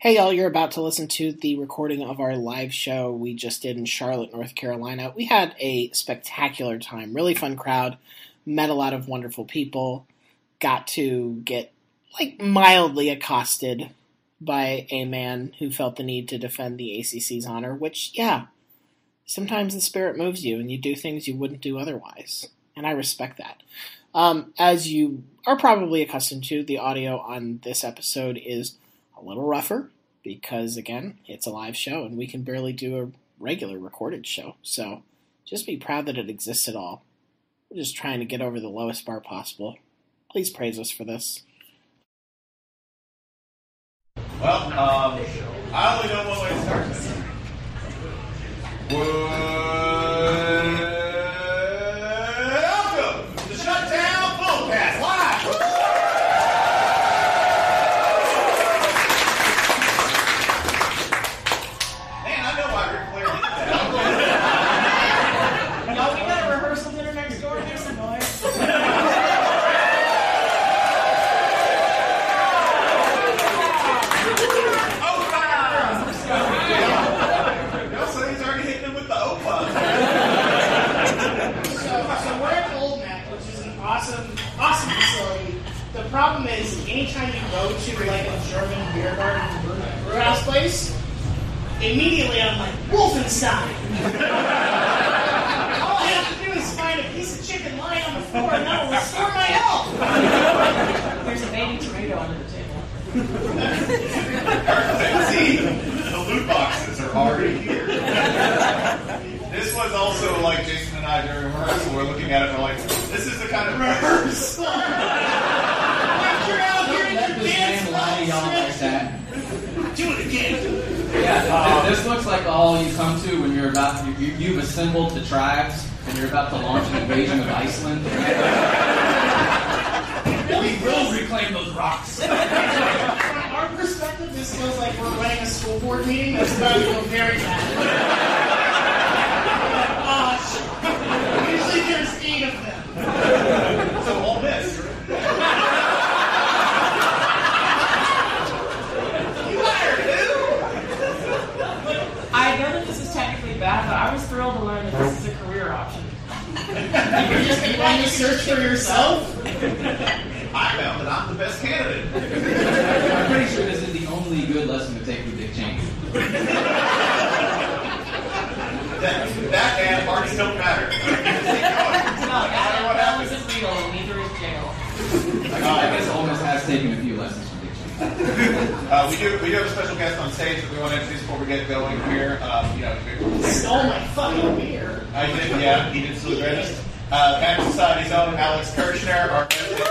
Hey, y'all, you're about to listen to the recording of our live show we just did in Charlotte, North Carolina. We had a spectacular time, really fun crowd, met a lot of wonderful people, got to get like mildly accosted by a man who felt the need to defend the ACC's honor, which, yeah, sometimes the spirit moves you and you do things you wouldn't do otherwise. And I respect that. Um, as you are probably accustomed to, the audio on this episode is a little rougher because again it's a live show and we can barely do a regular recorded show. So just be proud that it exists at all. We're just trying to get over the lowest bar possible. Please praise us for this. Well, um, I only know one way to start. This. Welcome brew, brew place, immediately I'm like Wolfenstein. All I have to do is find a piece of chicken lying on the floor, and that will restore my health. There's a baby tomato under the table. See, the loot boxes are already here. This was also like Jason and I during rehearsal. We're looking at it and we're like, this is the kind of rehearsal. You're out here in your dance Do it again. Yeah, this looks like all you come to when you're about you, you, you've assembled the tribes and you're about to launch an invasion of Iceland. we will reclaim those rocks. From our perspective, this feels like we're running a school board meeting that's about to go very bad. Usually there's eight of them. So all this. You hired who? I know that this is technically bad, but I was thrilled to learn that this is a career option. You're just going to search for yourself? I found that I'm the best candidate. I'm pretty sure this is the only good lesson to take from Dick Cheney. That, that and parties don't matter. No, that, that was illegal, and neither is jail. I guess Ole Miss has taken a few lessons from Dick Cheney. Uh, we do we do have a special guest on stage that we want to introduce before we get going here. Um, you know, Stole my fucking beer. I did, yeah, he did still the greatest. Uh, Banner Society's own Alex Kirshner, our president.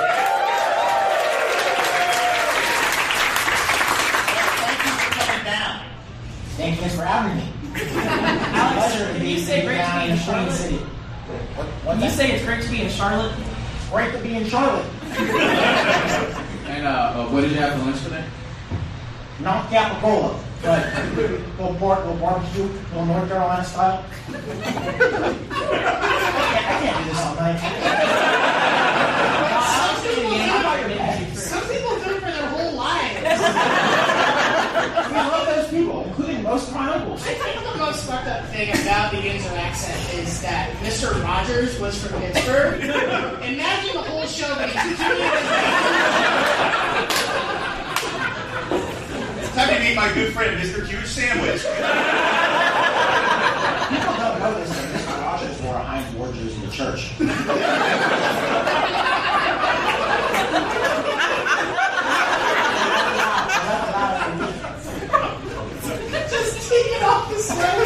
Thank you for coming down. Thank you guys for having me. Pleasure to Can be you say be great to be in in Charlotte? City. What, what's Can you that? say it's great to be in Charlotte? great to be in Charlotte. And uh, uh, what did you have for lunch today? Not capicola, but little pork, little barbecue, little North Carolina style. I can't, do this all night. Some people do it for their whole lives. We love those people, including most of my uncles. I think the most fucked up thing about the Yinzer accent is that Mr. Rogers was from Pittsburgh. Imagine the whole show that he's being It's time to meet my good friend, Mr. Huge Sandwich. People don't know this, but Mr. Rogers wore a Hines Ward jersey in the church. just taking off the sweater.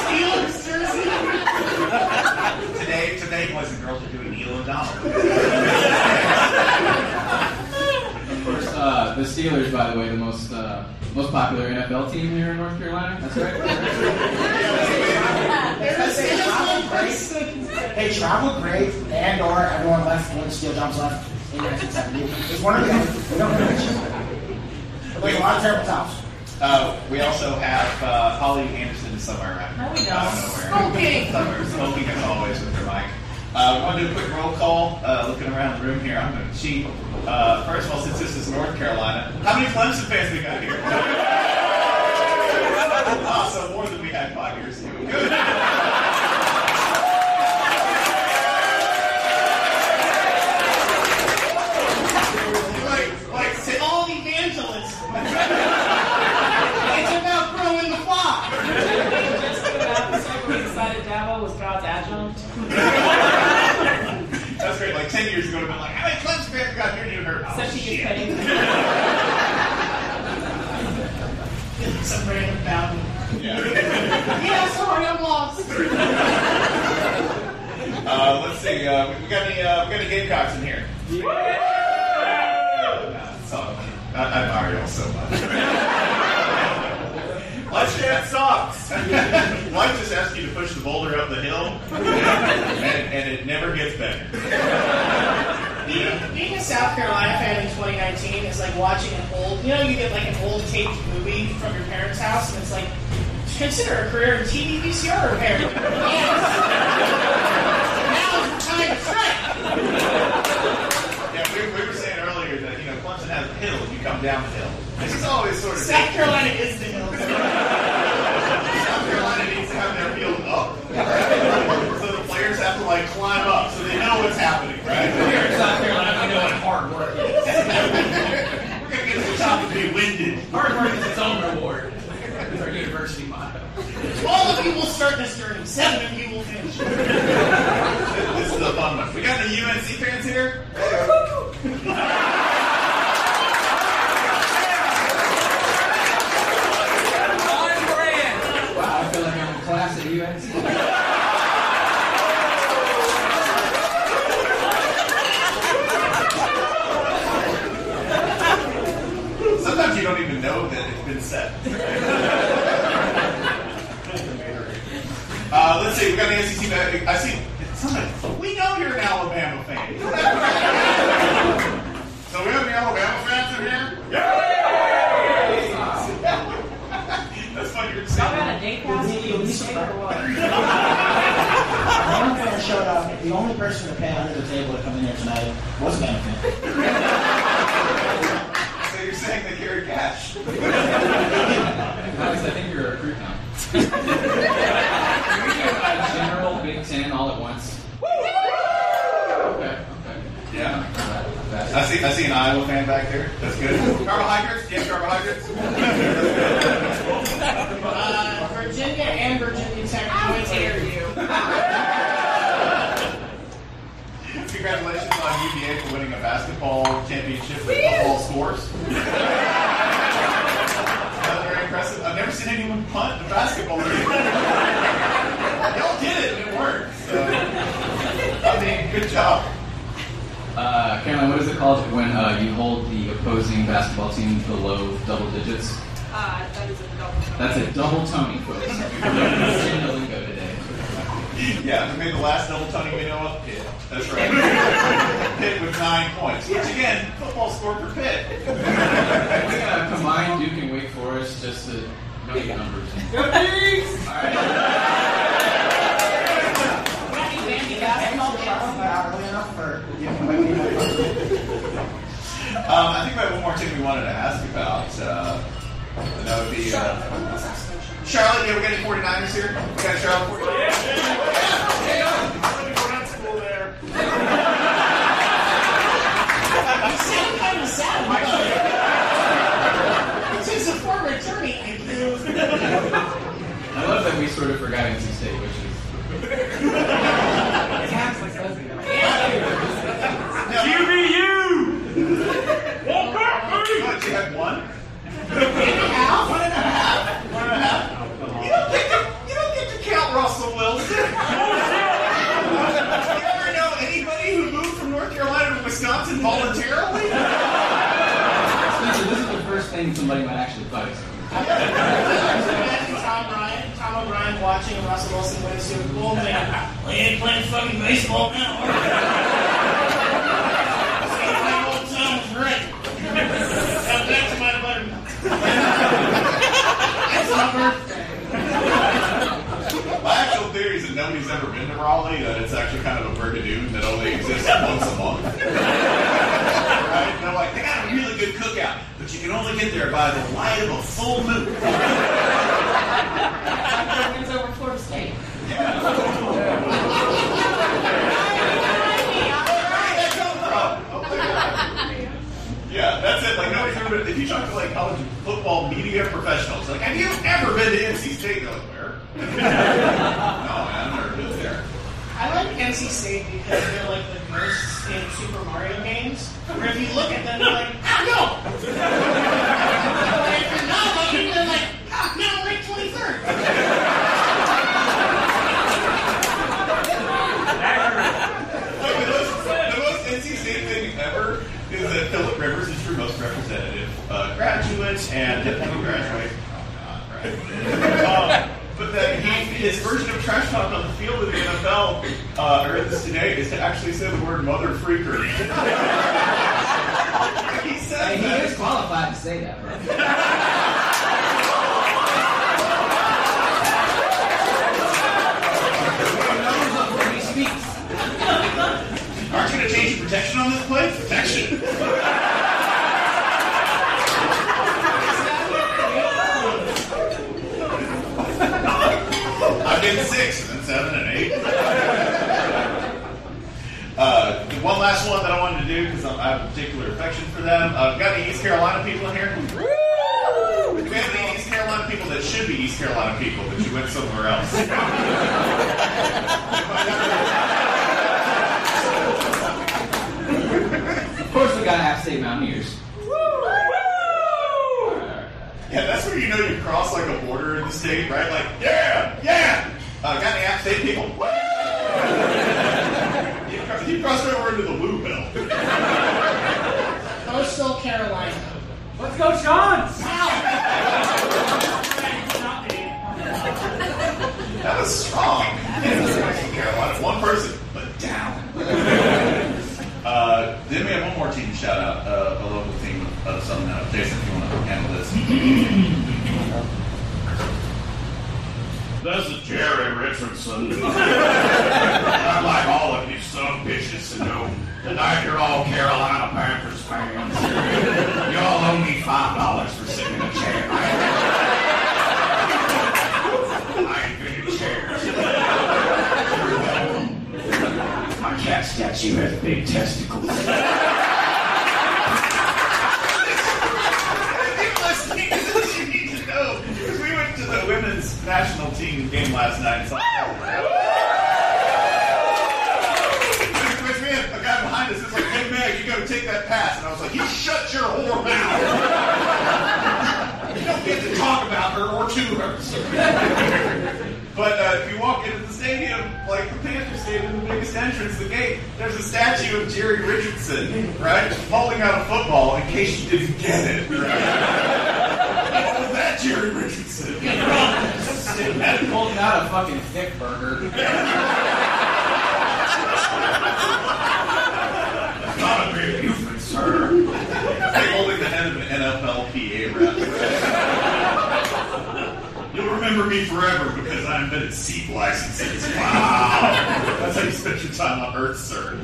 Steelers jersey. Today, today, boys and girls, are doing Neil O'Donnell. Of course, uh, the Steelers, by the way, the most uh, most popular NFL team here in North Carolina. That's right. They travel great. They traveled great, and or everyone left when Steel Jobs left in 1970. It's one of the other. We don't know which. But there's a lot of terrible towels. Uh, we also have uh, Holly Anderson is somewhere around. No, we don't. I don't know where. Smoking. Somewhere, smoking as always with her mic. Uh, we want to do a quick roll call. Uh, looking around the room here, I'm going to cheat. Uh, first of all, since this is North Carolina, how many Clemson fans we got here? so more than we had five years ago. Good. Like, like to all evangelists. it's about growing the flock. Just about the second we decided Dabo was God's adjunct. That's great. Like 10 years ago, would have been like, how many Clemson fans we got here? And you'd heard, oh, Except she shit. gets paid. Some random bounty. Yeah. Yeah, sorry, I'm lost. Uh, let's see. Uh, we got any? Uh, we got any Gamecocks in here? Yeah. I, I admire y'all so much. Let's get socks. Life just asks you to push the boulder up the hill, and, and it never gets better. Being, being a South Carolina fan in 2019 is like watching an old, you know, you get like an old taped movie from your parents' house, and it's like, consider a career in TV VCR repair. Now's the time to strike. Yeah, we, we were saying earlier that you know Clemson has a hill, you come down the hill. This is always sort of South Carolina is the hill. South Carolina needs to have their field up, so the players have to like climb up, so they know what's happening, right? Here in South Carolina, we know what hard work is. We're gonna get to the top and be winded. Hard work is its own reward. It's our university motto. All of you will start this journey. Seven of you will finish. This is the fun one. We got any UNC fans here? On brand. Wow, I feel like I'm in class at UNC. Sometimes you don't even know that it's been said. uh, let's see. We got any SEC. I see. Somebody. We know you're an Alabama fan. so we have any Alabama fans in here? Yeah. That's funny. You're Y'all saying. got a date pass in the state or what? One fan showed up. The only person to pay under the table to come in here tonight was a Bama fan. So you're saying they carry cash? I think you're a recruit now general Big Ten all at once? Okay, okay. Yeah. I see, I see an Iowa fan back there. That's good. carbohydrates? Yes, carbohydrates. Uh, Virginia and Virginia Tech How dare you? Congratulations on UVA for winning a basketball championship with all scores. That's very impressive. I've never seen anyone punt a basketball. I good job. Uh, Caroline, what is it called when uh, you hold the opposing basketball team below double digits? Uh, that is a double. That's a double Tony, folks. In the lingo today. Yeah, we made the last double Tony we know of. Pitt. That's right. Pitt with nine points, which again, football score for Pitt. We're gonna combine Duke and Wake Forest just to know the numbers. Go Bees! Um, I think we have one more team we wanted to ask about. Uh, and that would be uh, Charlotte. Yeah, we got any 49ers here? We got Charlotte 49ers. You sound kind of sad. It's his former attorney. I love that we sort of forgot NC State, which is. What, you had one? One and a half. One and a half. One and a half? You don't get to, you don't get to count Russell Wilson. you ever know anybody who moved from North Carolina to Wisconsin voluntarily? Spencer, this is the first thing somebody might actually fight. Tom Ryan, Tom O'Brien watching Russell Wilson win a Super Bowl and well, he ain't playing fucking baseball now. are we?" See, my old Tom was great. Now back to my buttermilk. That's my birthday. My actual theory is that nobody's ever been to Raleigh, that it's actually kind of a brigadoon that only exists once a month. right? They're like, they got a really good cookout, but you can only get there by the light of a full moon. Wins over Florida State. Yeah, that's it. Like nobody's ever been. If you talk to like college football media professionals, like, have you ever been to NC State? They're like, where? no, man, I've never been there. I like NC State because they're like the ghosts in Super Mario games. Where if you look at them, you're like, ah, no! and if you're not looking, they're like, ah, no, rank 23rd. Like, the most, the most NC State thing ever is that Philip Rivers is your most representative uh, graduate and didn't he graduate? um, but that he, his version of trash talk on the field of the NFL, uh, I read this today, is to actually say the word mother freaker. he says Hey, he that. is qualified to say that, bro. He speaks. Aren't you going to change your protection on this play? Protection. I've been six, and then seven, and eight. One last one that I wanted to do because I have a particular affection for them. Uh, got any East Carolina people in here? Do we have any East Carolina people that should be East Carolina people, but you went somewhere else? Of course, we gotta have state Mountaineers. Yeah, that's where you know you cross like a border in the state, right? Like, yeah, yeah. Uh, got any App State people? Woo! you, cross, you crossed over into the Woo Belt. Coastal Carolina. Let's go, Chants! That was strong. Carolina, one person, but down. Uh, then we have one more team to shout out, uh, a local team of some note. Jason, if you want to handle this. This is Jerry Richardson. I'd like all of you some bitches to know tonight you're all Carolina Panthers fans. Five dollars for sitting in a chair. I ain't good at chairs. My cat statue has big testicles. listening to this, you need to know. We went to the women's national team game last night. It's like, Which man, a guy behind us is like, take that pass. And I was like, you shut your whore mouth. you don't get to talk about her or to her. but uh, if you walk into the stadium, like the Panther Stadium, the biggest entrance, the gate, there's a statue of Jerry Richardson, right, holding out a football. In case you didn't get it, right? what was that, Jerry Richardson? Holding out a fucking thick burger. Not a big movement, sir. Like holding the head of an NFLPA rep. You'll remember me forever because I invented seat licenses. Wow. That's how you spent your time on Earth, sir.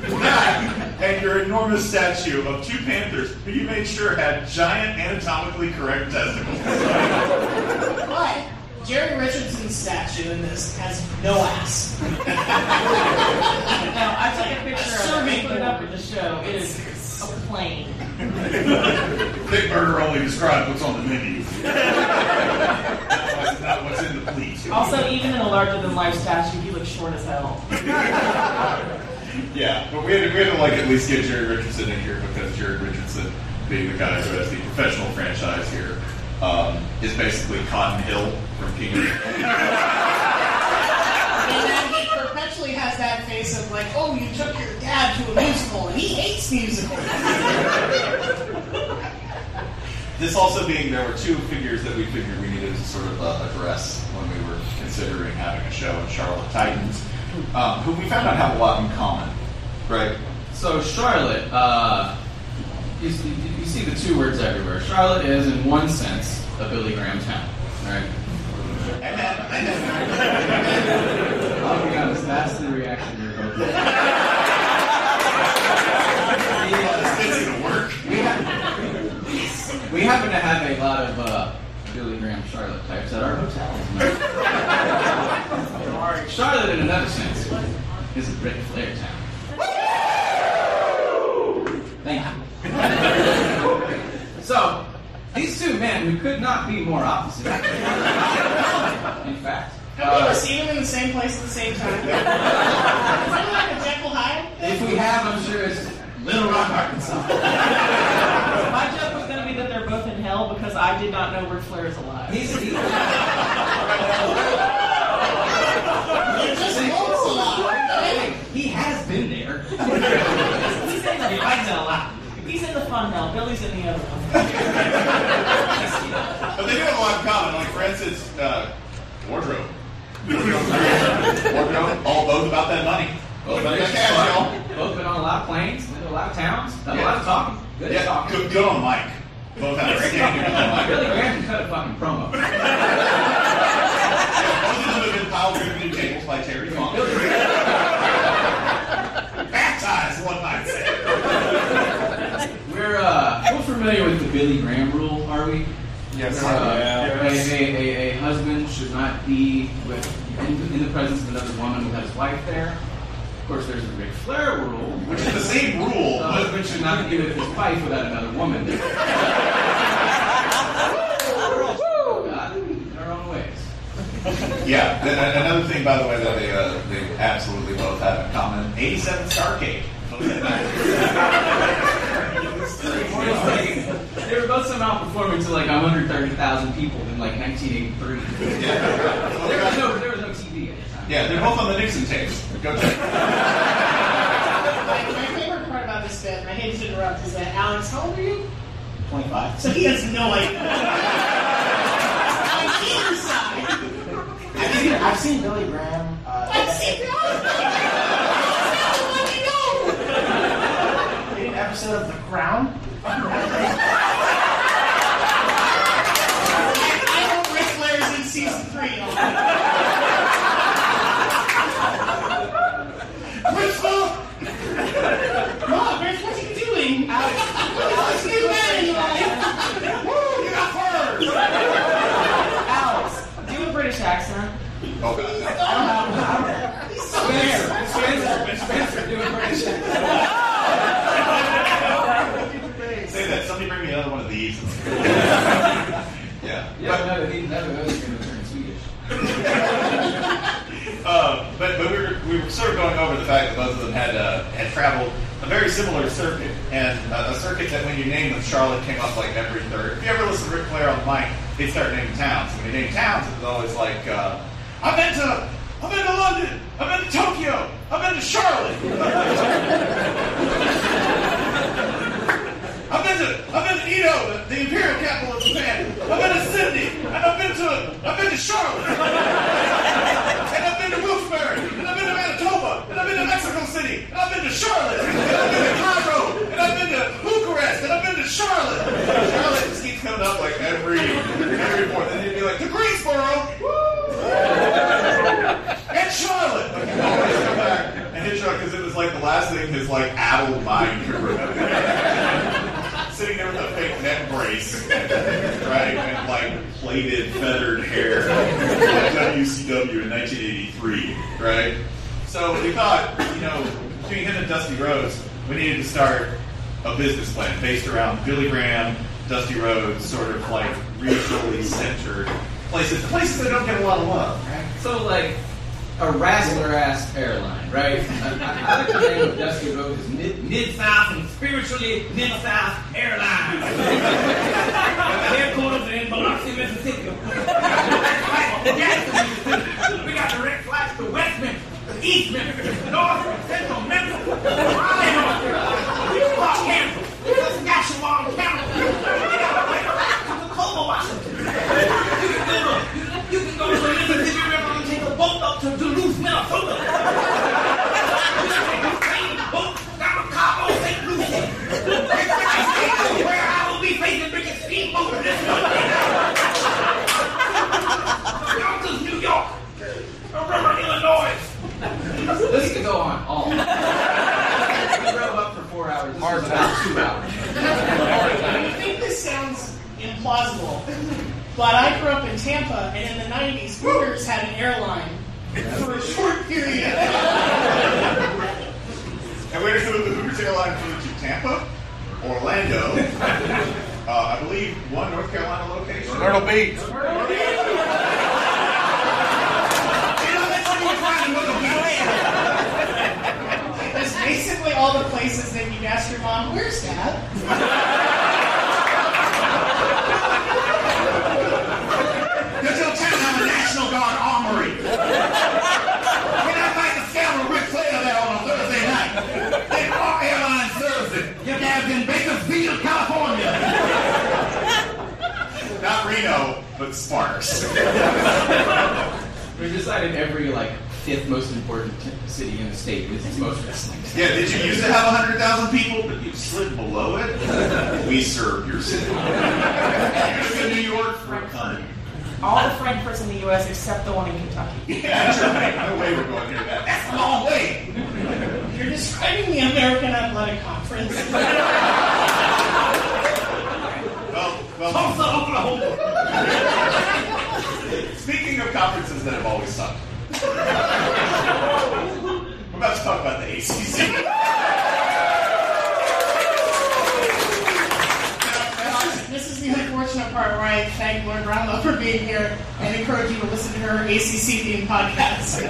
and your enormous statue of two panthers who you made sure had giant anatomically correct testicles. But Jerry Richardson's statue in this has no ass. Now, I took a picture of it Serving and put it up at the show. It is a plane. Big Burger only describes what's on the menu. That's in the plate. Also, even in a larger than life statue, he looks short as hell. Yeah, but we had, to, we had to like at least get Jerry Richardson in here because Jerry Richardson, being the guy who has the professional franchise here, um, is basically Cotton Hill from King of And then he perpetually has that face of like, oh, you took your dad to a musical, and he hates musicals. This also being there were two figures that we figured we needed to sort of uh, address when we were considering having a show in Charlotte Titans, um, who we found out have a lot in common, right? So Charlotte, uh, you, see, you see the two words everywhere. Charlotte is, in one sense, a Billy Graham town, right? I'll be honest, that's the reaction you're hoping. It's gonna work. We, ha- we happen to have a lot of uh, Billy Graham Charlotte types at our hotels. Charlotte, in another sense, is a Ric Flair town. Thank you. so, these two men who could not be more opposite. In fact, Have we ever seen them in the same place at the same time? Is that like a Jekyll Hyde? if we have, I'm sure it's Little Rock, Arkansas. My joke was going to be that they're both in hell because I did not know Ric Flair is alive. He's, he's, just looks alive. he has been there. He's in the fun hell. He's in the fun hell. Billy's in the other one. But they do have a lot in common. Like, for instance, uh, wardrobe. wardrobe, all both about that money. Both about that cash, y'all. Both been on a lot of planes, been to a lot of towns, done a lot of talking. Good at Yeah, talking. good, good on Mike. Both have a standing on Mike. Billy Graham cut a fucking promo. Both of them have been piled through new tables by Terry Funk. Baptized, one might say. We're uh, we're familiar with the Billy Graham rule, are we? Yes. Uh, Yeah. a, a, a, a husband should not be with in, in the presence of another woman without his wife there. Of course, there's the Ric Flair rule, Which is the same rule, The but should not be with his wife without another woman there. In our own ways. yeah. Another thing, by the way, that they uh, they absolutely both have in common: 87 Starcade. They were both somehow performing to like 130,000 people in like 1983. There was no, there was no TV at the time. Yeah, they're both on the Nixon tapes. Go check. My, my favorite part about this bit, and I hate to interrupt, is that Alex, how old are you? 25. So he has no idea. On either side. I've seen, I've seen Billy Graham. Uh, I've seen in an episode of The Crown. I hope Ric Flair's in season three. y'all. Crystal! Mom, Rich, what are you doing? Alex, Alex, new man in your life. Woo, you got furs. Alex, do a British accent. Oh, God. He's so Spencer, weird. Spencer, Spencer doing British Say that. Somebody bring me another one of these. yeah. Yeah, no, he, none of those are going to turn Swedish. Uh, but but we were, we were sort of going over the fact that both of them had uh, had traveled a very similar circuit, and uh, a circuit that when you name them, Charlotte came up like every third. If you ever listen to Ric Flair on the mic, they'd start naming towns. When they named towns, it was always like, uh, I've been to, I've been to London, I've been to Tokyo, I've been to Charlotte. I've been to, I've been to Edo, the, imperial capital of Japan. I've been to Sydney, and I've been to, I've been to Charlotte, and I've been to Wilkes-Barre, and I've been to Manitoba, and I've been to Mexico City, and I've been to Charlotte, and I've been to Cairo, and I've been to Bucharest, and I've been to Charlotte. Charlotte coming up like every every report. Then they'd be like, to Greensboro, woo, and Charlotte. Like, you always come back and hit Charlotte because it was like the last thing his like addled mind could remember. Sitting there with a fake neck brace, right, and like plaited feathered hair, like WCW in 1983, right? So we thought, you know, between him and Dusty Rhodes, we needed to start a business plan based around Billy Graham, Dusty Rhodes, sort of like regionally centered places, places that don't get a lot of love, right? So like a wrestler ass airline, right? I, I, I like the name of Dusty Rhodes is Mid Mid South and spiritually Mid South Airlines. Headquarters in Biloxi, Mississippi. We got direct flights to West Memphis, East Memphis, North, Central Memphis, Raleigh, North Carolina, Utah, Kansas, Saskatchewan, Canada. This could go on all. We drove up for four hours. This was about two hours. I think this sounds implausible, but I grew up in Tampa, and in the 90s, Hooters had an airline for a short period. And where did the Hooters airline flew to Tampa, Orlando, uh, I believe one North Carolina location. Myrtle Beach. That's basically all the places that you'd ask your mom, where's dad? Because You tell town I'm a National Guard armory. When I fight the scale with Ric Flair there on a Thursday night, then our airline serves it. Your dad's in Bakersfield, California. Not Reno, but Sparks. We decided every like fifth most important t- city in the state is its most wrestling. Yeah, did you used to have 100,000 people, but you slid below it? We serve your city. You live in New York for a ton. All the Frankfurts in the U.S. except the one in Kentucky. Yeah, that's right. No way we're going near that. That's a long way. You're describing the American Athletic Conference. Well, well, Tulsa, Oklahoma. Speaking of conferences that have always sucked, we're about to talk about the ACC. This is the unfortunate part where I thank Lord Brownlow for being here and encourage you to listen to her ACC themed podcast.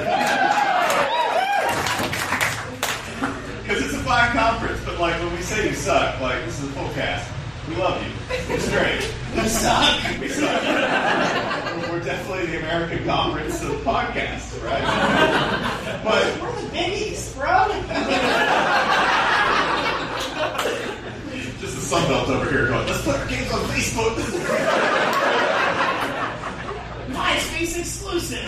Because it's a fine conference, but like when we say you suck, like this is a full cast. We love you. It's great. You suck. We suck. We're definitely the American conference of podcasts, right? But We're the biggies, bro. just the Sunbelt over here going, let's put our games on Facebook. MySpace exclusive.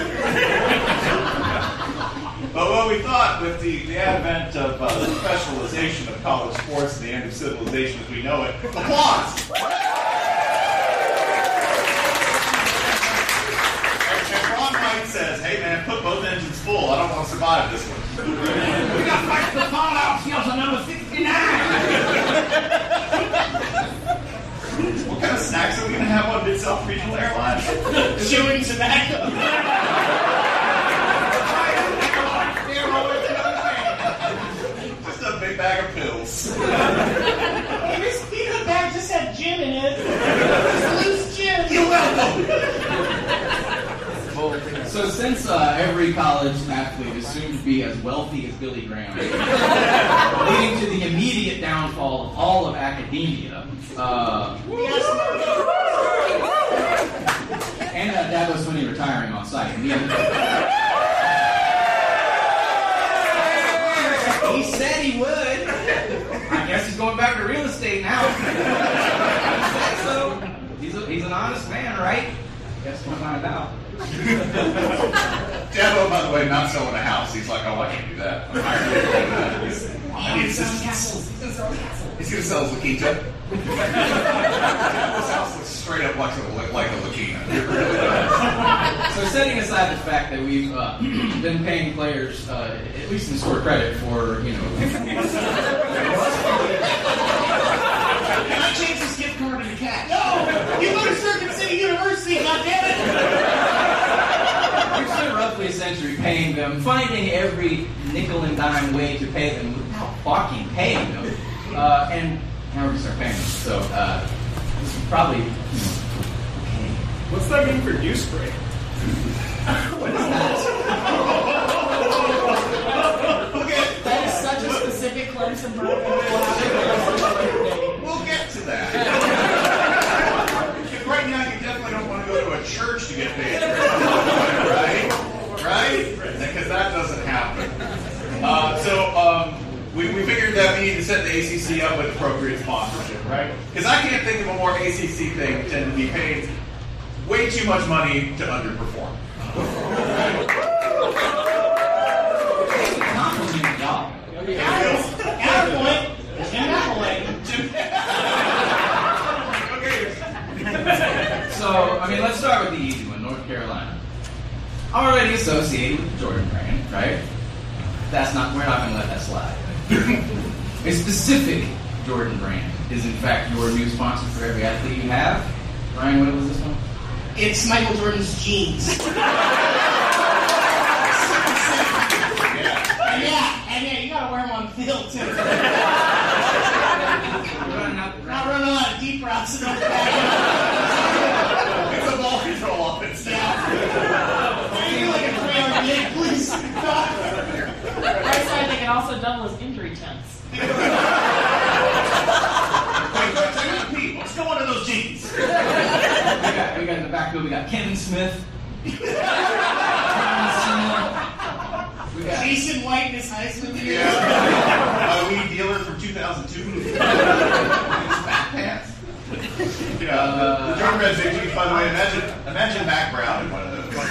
But what we thought with the, the advent of uh, the specialization of college sports and the end of civilization as we know it, applause! And, and Ron White says, hey man, put both engines full. I don't want to survive this one. We got to fight the fallout shelter number 69. What kind of snacks are we going to have on Mid South Regional Airlines? Chewing tobacco. Just a big bag of pills. Hey, this peanut bag just had gin in it. Just loose gin. You're welcome. So since uh, every college athlete is soon to be as wealthy as Billy Graham, leading to the immediate downfall of all of academia, uh, got Dabo Swinney retiring on site. He, said he would. I guess he's going back to real estate now. he said so. He's, a, he's an honest man, right? Guess we'll find out. Dabo, by the way, not selling a house. He's like, oh, I can't do that. I'm hired to do that. He's- I need assistance. He's going to sell his La Quinta. this house looks straight up like a, like a La Quinta. It really does. So setting aside the fact that we've uh, been paying players, uh, at least in store credit, for you know. Can I change this gift card into cash? No! You go to Circuit City University, goddammit! We've spent roughly a century paying them, finding every nickel and dime way to pay them without fucking paying them. Uh, and now we're going to start paying them. So uh, this is probably, you know, What's that mean for dew spray? what is that? That is such a specific Clemson brand. We'll get to that. right now, you definitely don't want to go to a church to get paid. right? Right? Because that doesn't happen. Uh, so um, we, we figured that we need to set the ACC up with appropriate sponsorship, right? Because I can't think of a more ACC thing than to be paid way too much money to underperform. Compliment, y'all. Counterpoint. Jim McElwain. So, I mean, let's start with the easy one, North Carolina. Already associated with the Jordan brand, right? That's not, we're not going to let that slide. a specific Jordan brand is, in fact, your new sponsor for every athlete you have. Ryan, what was this one? It's Michael Jordan's jeans. And yeah, and yeah, you gotta wear them on the field too. Not running out of deep routes in those back. It's a ball control offense. Maybe like a three-yard league, please. Right side, they can also double as injury tents. Wait, wait, wait, Pete. What's going on in those jeans? we, got, we got in the backfield, we got Kevin Smith. We got Jason White, this Heisman year. Yeah. A weed dealer from 2002. Fat pants. Yeah, uh, the, the Jordan Red jeans, by the way, imagine, imagine Mack Brown in one of those. Mack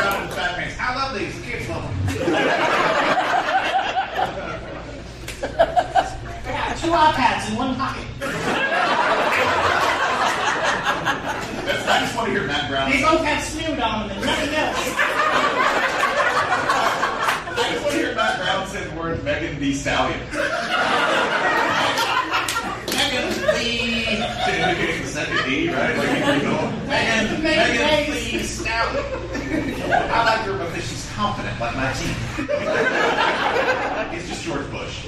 Brown in fat pants. I love these. The kids love them. I got two iPads in one pocket. That's, I just want to hear Mack Brown. They both have snoot on them and nothing else. I just want to hear Mack Brown say the word Megan Thee Stallion. Megan Thee. To indicate the second D, right? Like you know, Megan, Megan Megan Thee Stallion. I like her because she's confident, like my team. He's just George Bush.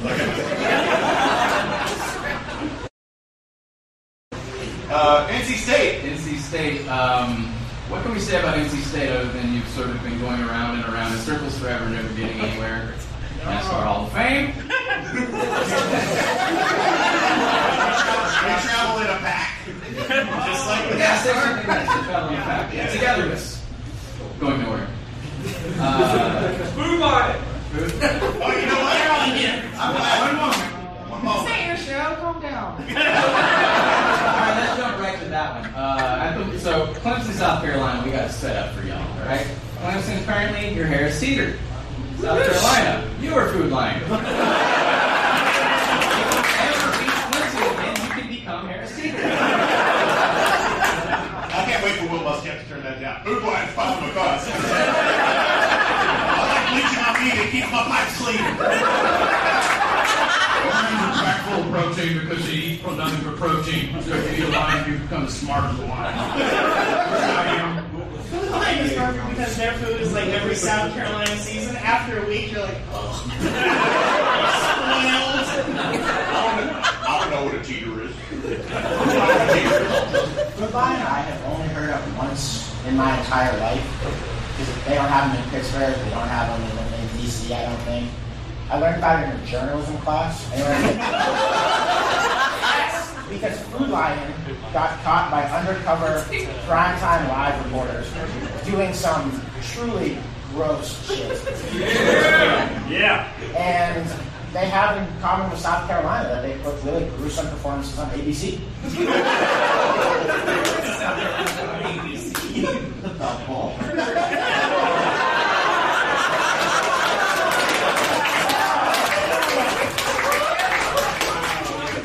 Uh, NC State. NC State. Um, what can we say about NC State other than you've sort of been going around and around in circles forever, never getting anywhere? That's NASCAR Hall of Fame. We travel in a pack. Just like the Gas gas station. station. Travel in fact. Yeah, togetherness. Going nowhere. Uh, Move on it. Oh, you know what? They're on here. I'm glad. One moment. One This moment. ain't your show. Calm down. All right, let's jump right to that one. Uh, so, Clemson, South Carolina, we got it set up for y'all, all right? Clemson, currently, your Harris Teeter. South Carolina, your Food Lion. If you ever beat Clemson again, you can become Harris Teeter. I can't wait for Will Muschamp to turn that down. Food Lion, possible cause. I like bleaching my meat and keep my pipes clean. Lions are packed full of protein because they eat for nothing but protein. So if you eat a lion, you become as smart as a lion. I am. Food Lion is perfect because their food is like every South Carolina season. After a week, you're like, ugh. I don't know what a cheater is. Goodbye, I have only heard of once in my entire life. Because they don't have them in Pittsburgh, they don't have them in, in DC, I don't think. I learned about it in a journalism class. And because Food Lion got caught by undercover primetime live reporters doing some truly gross shit. Yeah. And they have in common with South Carolina that they put really gruesome performances on ABC.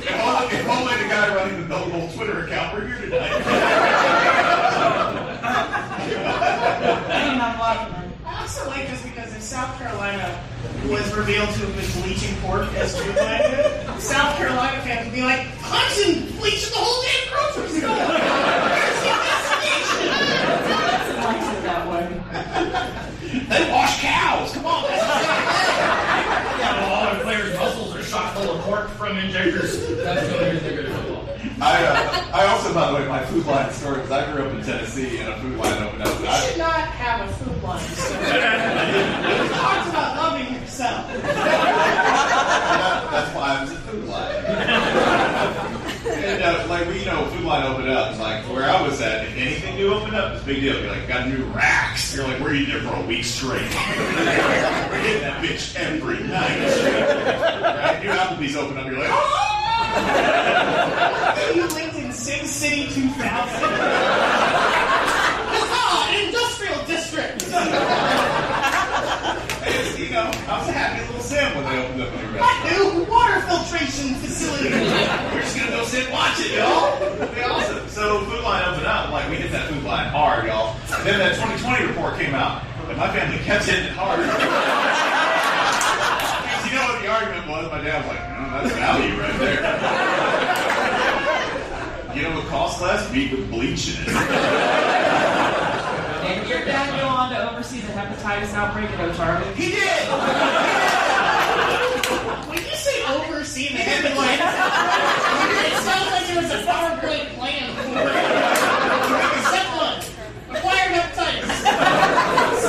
If only, if only the guy running the Billable Twitter account were here tonight. I also like this because if South Carolina was revealed to have been bleaching pork as Food Lion did, South Carolina fans would be like, Hudson bleached the whole damn grocery store! Where's the investigation? likes it that way. They wash cows. Come on. Yeah, well, all their players' muscles are shot full of pork from injectors. That's the only reason they're good at football. I, uh, I also, by the way, my Food Lion story because I grew up in Tennessee and a Food Lion opened up. You I, should not have a Food Lion story. You talked about loving yourself. that's why I was at Food Lion. and uh, like we, you know, Food Lion opened up. It's like where I was at. If anything new opened up, it's a big deal. You're like, got new racks. You're like, we're eating there for a week straight. we're hitting that bitch every night. Right? New Applebee's opened up. You're like, oh. you lived in SimCity 2000. ah, an industrial district. You know, I was a happy little Sim when they opened up a new restaurant. new water filtration facility. We're just gonna go sit and watch it, y'all. Be awesome. So Food Lion opened up, like we hit that Food Lion hard, y'all. And then that 2020 report came out, and my family kept hitting it hard. Because you know what the argument was? My dad was like, "No, that's value right there." You know what costs less? Meat with bleach in it. And your dad go on to oversee the hepatitis outbreak at O'Charley? He did! When you say oversee the headline, it sounds like there was a PowerPoint plan for it. Step one, acquired hepatitis.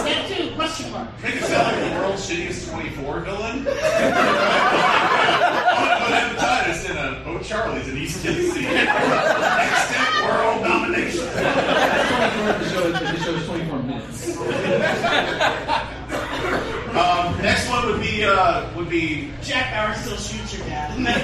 Step two, question mark. Make it sound like the world's shittiest 24 villain. Put hepatitis in a oh, O'Charley's in East Tennessee. Extant world domination. the, show is, the show is 24 minutes. Um, next one would be uh, would be Jack Bauer still shoots your dad. My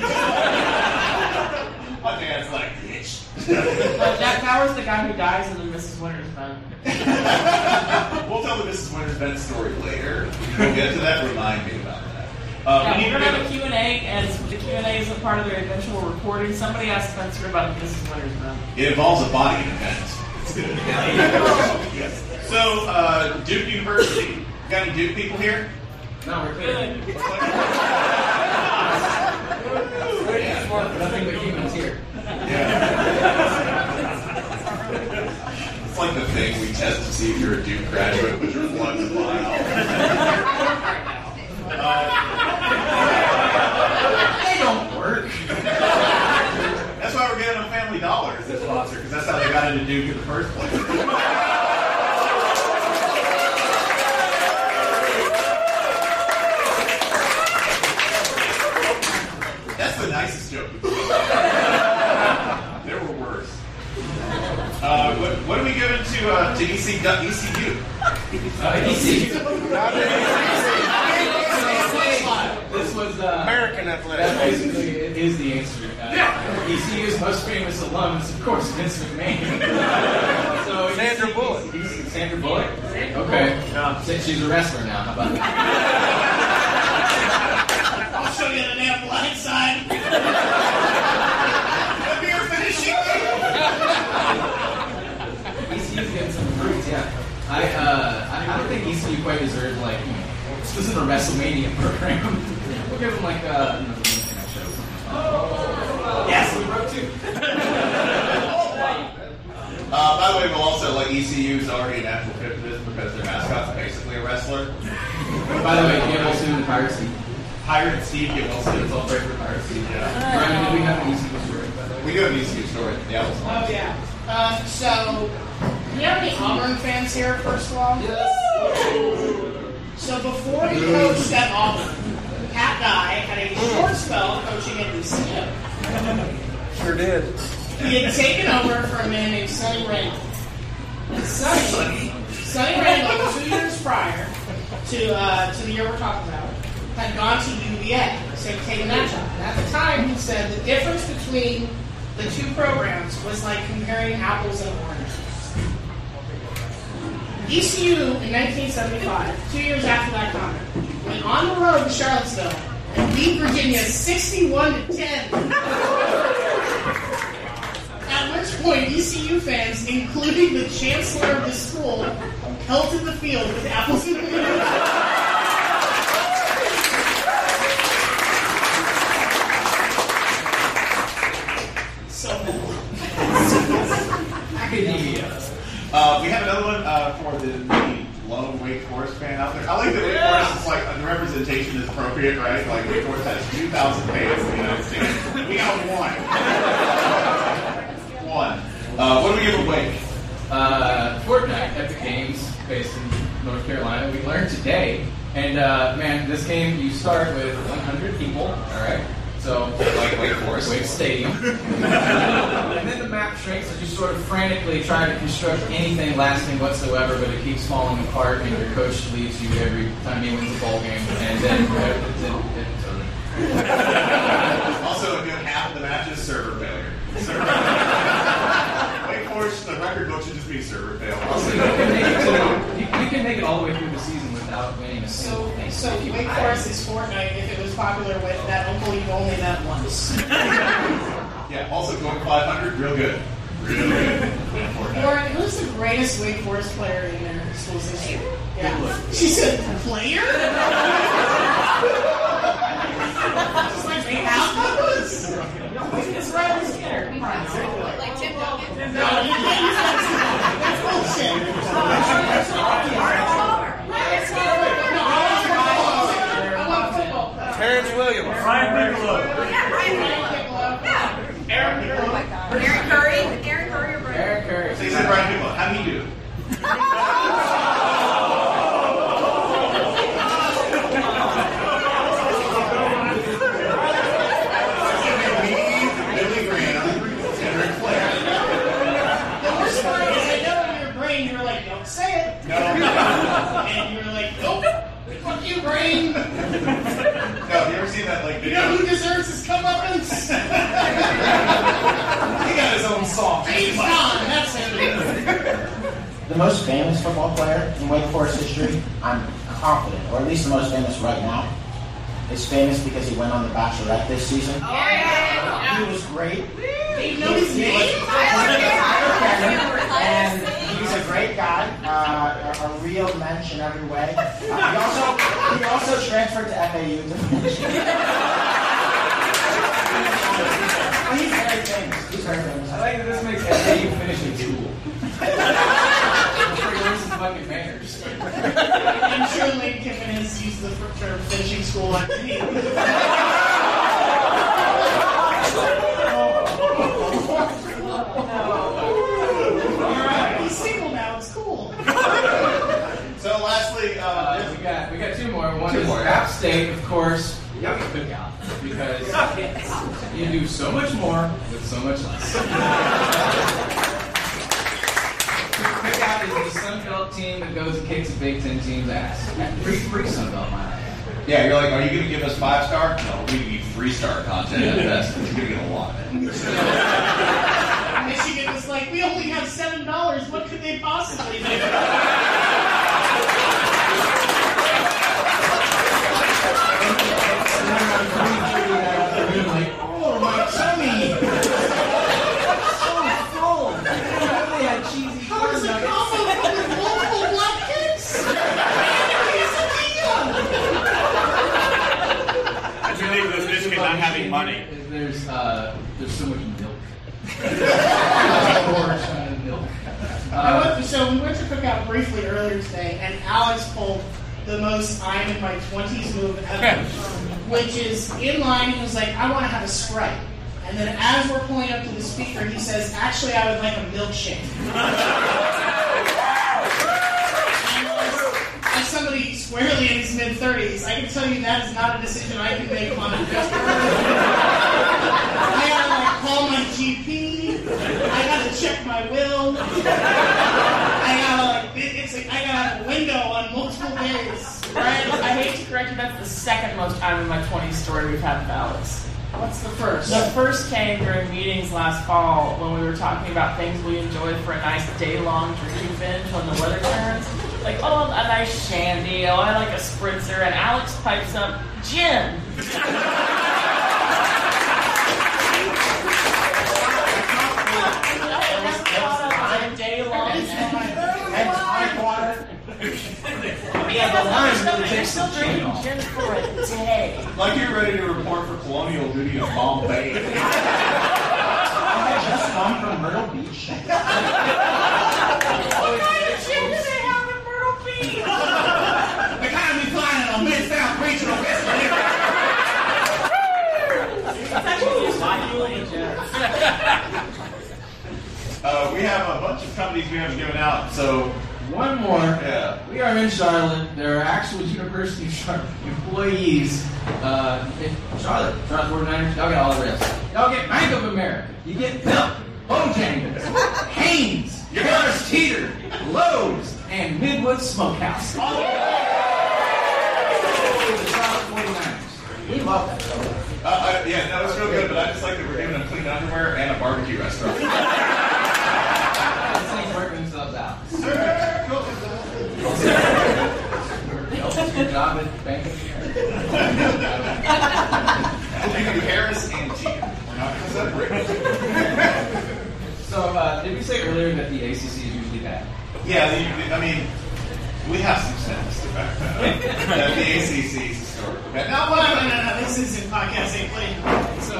dad's like bitch. Uh, Jack Bauer's the guy who dies in the Mrs. Winner's bed. we'll tell the Mrs. Winner's bed story later. We'll get to that. Remind me about that. Uh, yeah, we we're need gonna have a Q&A, and the Q&A is a part of their eventual reporting. Somebody asked Spencer about the Mrs. Winner's bed. It involves a body in a good. yes. So, uh, Duke University. Got any Duke people here? No, we're good. Yeah. Nothing but humans here. It's like the thing we test to see if you're a Duke graduate with your blood and They don't work. That's why we're getting them Family Dollar as their sponsor, because that's how they got into Duke in the first place. That's the nicest joke. there were worse. Uh, what, what are we giving to uh, to EC, ECU? This was uh, American That athletics. basically is the answer. Uh, ECU's most famous alum is, of course, Vince McMahon. so Sandra Bullock. ECU Sandra Bullock. Okay. Since she's a wrestler now, how about that? I'll show you the damn blind side. the beer finishing. ECU's getting some fruits, yeah. I, uh, I, I don't think ECU quite deserves like you know, this isn't a WrestleMania program. we'll give them like uh, you know, the internet show. Yes, we wrote two. Uh, by the way, we'll also like ECU is already a natural fit for this because their mascot's basically a wrestler. By the way, Get Well Soon and Pirate Steve. Pirate and Steve get well soon. It's all great for Pirate Steve. Yeah. Ryan, did we have an ECU story? by the way? We do have an ECU story. Yeah, Oh yeah. Uh, so, you have any Auburn fans here? First of all. Yes. So before he coached at Auburn, Pat Dye had a short spell coaching at ECU. Sure did. He had taken over for a man named Sonny Randle. And Sonny, Sonny Randle, two years prior to uh, to the year we're talking about, had gone to UVA, so he'd taken that job. And at the time, he said the difference between the two programs was like comparing apples and oranges. ECU in 1975, two years after that comment, went on the road to Charlottesville and beat Virginia 61 to 10. At which point, ECU fans, including the chancellor of the school, pelted the field with apples and. Uh, we have another one uh, for the, the lone Wake Forest fan out there. I like that Wake Forest is like the representation is appropriate, right? Like Wake Forest has 2,000 fans in the United States. We got one. one. Uh, what do we give a Wake? Uh, Fortnite, Epic Games, based in North Carolina. We learned today, and uh, man, this game you start with 100 people. All right, so like Wake Forest, Wake Stadium, and then the map shrinks as you sort of frantically try to construct anything lasting whatsoever, but it keeps falling apart, and your coach leaves you every time he wins a ball game, and then uh, it, it, it, also, a good half of the match is server failure. Server Wake Forest, the record book should just be server failure. Also, you can, make it to, you, you can make it all the way through the season without winning a single thing. So Wake Forest is Fortnite if it was popular with that uncle you've only met once. Yeah, also going 500, real good. Real good. Lauren, who's the greatest Wake Forest player in their school's history? Yeah. She said, player? She's like, they have those? It's Riley Skinner. Like Tim Duncan. No, you can't use that. That's bullshit. No, I want football. I want football. Terrence Williams. Ryan Bigelow. Yeah, Ryan Bigelow. Aaron Bigelow. Oh my God. Aaron Curry. Aaron Curry or Brady? Eric Curry. So you said Brian Bigelow. How do you do? Billy Graham, and Ric Flair. The worst part is I know in your brain you were like, don't say it. No. And you were like, nope. Fuck you, brain. No, have you ever seen that like You video? know who deserves his comeuppance? He got his own song. James Bond, that's it. The most famous football player in Wake Forest history, I'm confident, or at least the most famous right now, is famous because he went on The Bachelorette this season. Oh, yeah. He was great. Do you know his name? And he's a great guy, uh, a, a real mensch in every way. Uh, he also he also transferred to FAU. But he's very famous. He's very famous. I like that this makes FAU finishing school. Pretty learns fucking manners. I'm sure Lane Kiffin has used the term finishing school on me. He's single now, it's cool. So lastly, uh, Uh, we got we got two more. One Two is more. App State, of course. Yummy cookout because you do so much more with so much less. Cookout is the Sun Belt team that goes and kicks a Big Ten team's ass. Free free Sun Belt, my ass. yeah, you're like, are you going to give us five star? No, we give you three star content at best. You're going to get a lot of it. Michigan was like, we only have seven dollars. What could they possibly do? Like, Oh my tummy! so full. They had cheesy How corn does a nuggets. combo come with multiple black kids? What's your name of not having money? There's uh, there's so much milk. milk. I went, so we went to cookout briefly earlier today, and Alex pulled the most I'm in my 20s move ever, which is in line. He was like, I want to have a Sprite. And then as we're pulling up to the speaker, he says, Actually, I would like a milkshake. And As somebody squarely in his mid 30s, I can tell you that is not a decision I can make on a I gotta like call my GP. I gotta check my will. I gotta like it- it's like I got a window on multiple days. Right? I hate to correct you, that's the second most time in my 20s story we've had ballots. What's the first? The first came during meetings last fall when we were talking about things we enjoy for a nice day-long drinking binge when the weather turns. Like, oh, a nice shandy, oh, I like a spritzer, and Alex pipes up, gin. Yeah, the line really takes Still some chain drinking off. gin for a day. Like you're ready to report for colonial duty in Bombay. I just come from Myrtle Beach. What kind of gin do they have in Myrtle Beach? The kind we flying on Mid-South Regional Uh, we have a bunch of companies we haven't given out, so One more. Yeah. We are in Charlotte. There are actual University of Charlotte employees uh, Charlotte. Charlotte 49ers. Y'all get all the rest. Y'all get Bank of America. You get Milk, Bojangles, Hanes, Harris Teeter, Lowe's, and Midwood Smokehouse. The Charlotte 49ers. We love that. uh, uh, yeah, that was real good. But I just like that we're giving them clean underwear and a barbecue restaurant. These things work themselves out. Your job at Bank of you can do Harris and Teeter. We're not going to separate. So, uh, did we say earlier that the ACC is usually bad? Yeah, the, I mean, we have some sense to back that up. the ACC is historical. Okay, No, no, no, no, no. This isn't podcast ain't playing. So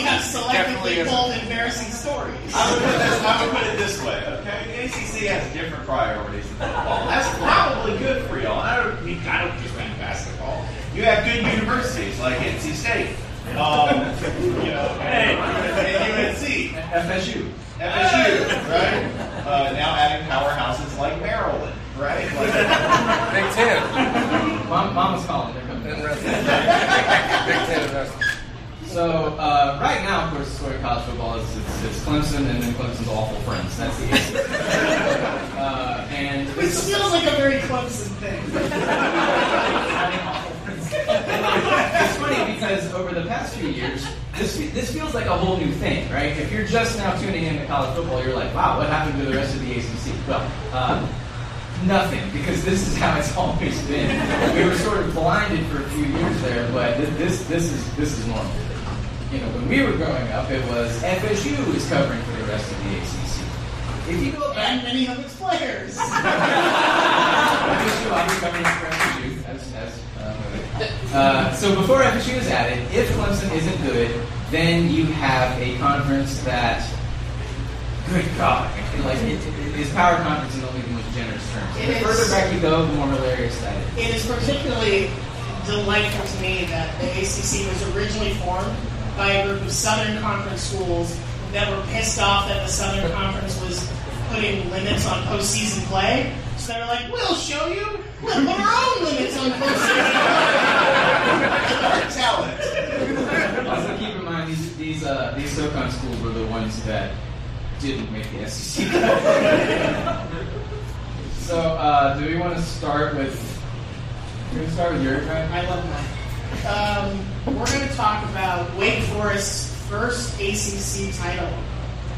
we have selectively isn't. embarrassing stories. I would, put this, I would put it this way, okay? The ACC has different priorities than football. That's probably good for y'all. I don't, mean, I don't just mean basketball. You have good universities like NC State, um, you know, and, and UNC, FSU. FSU, right? Uh, now adding powerhouses like Maryland, right? Like, Big Ten. Mom, Mama's calling. They're coming. And wrestling. Big Ten wrestling. So uh, right now, of course, the story of college football is it's, it's Clemson and then Clemson's awful friends. That's the ACC. uh, and Which feels like a very Clemson thing. it's funny because over the past few years, this this feels like a whole new thing, right? If you're just now tuning in to college football, you're like, wow, what happened to the rest of the ACC? Well, uh, nothing, because this is how it's always been. We were sort of blinded for a few years there, but this this is this is normal. You know, when we were growing up, it was FSU is covering for the rest of the ACC. If you go back, And many of its players. FSU, I'll covering for FSU as, as uh, uh, so before FSU is added, if Clemson isn't good, then you have a conference that, good God, like it, it is power conference in only the most generous terms. It the is. further back you go, the more hilarious that is. It is particularly delightful to me that the ACC was originally formed by a group of Southern Conference schools that were pissed off that the Southern Conference was putting limits on postseason play. So they were like, "We'll show you. We'll put our own limits on postseason play." talent. Also, keep in mind these these uh, these SoCon schools were the ones that didn't make the SEC. so, uh, do we want to start with? We're gonna start with your right? I love mine. Um, we're going to talk about Wake Forest's first ACC title.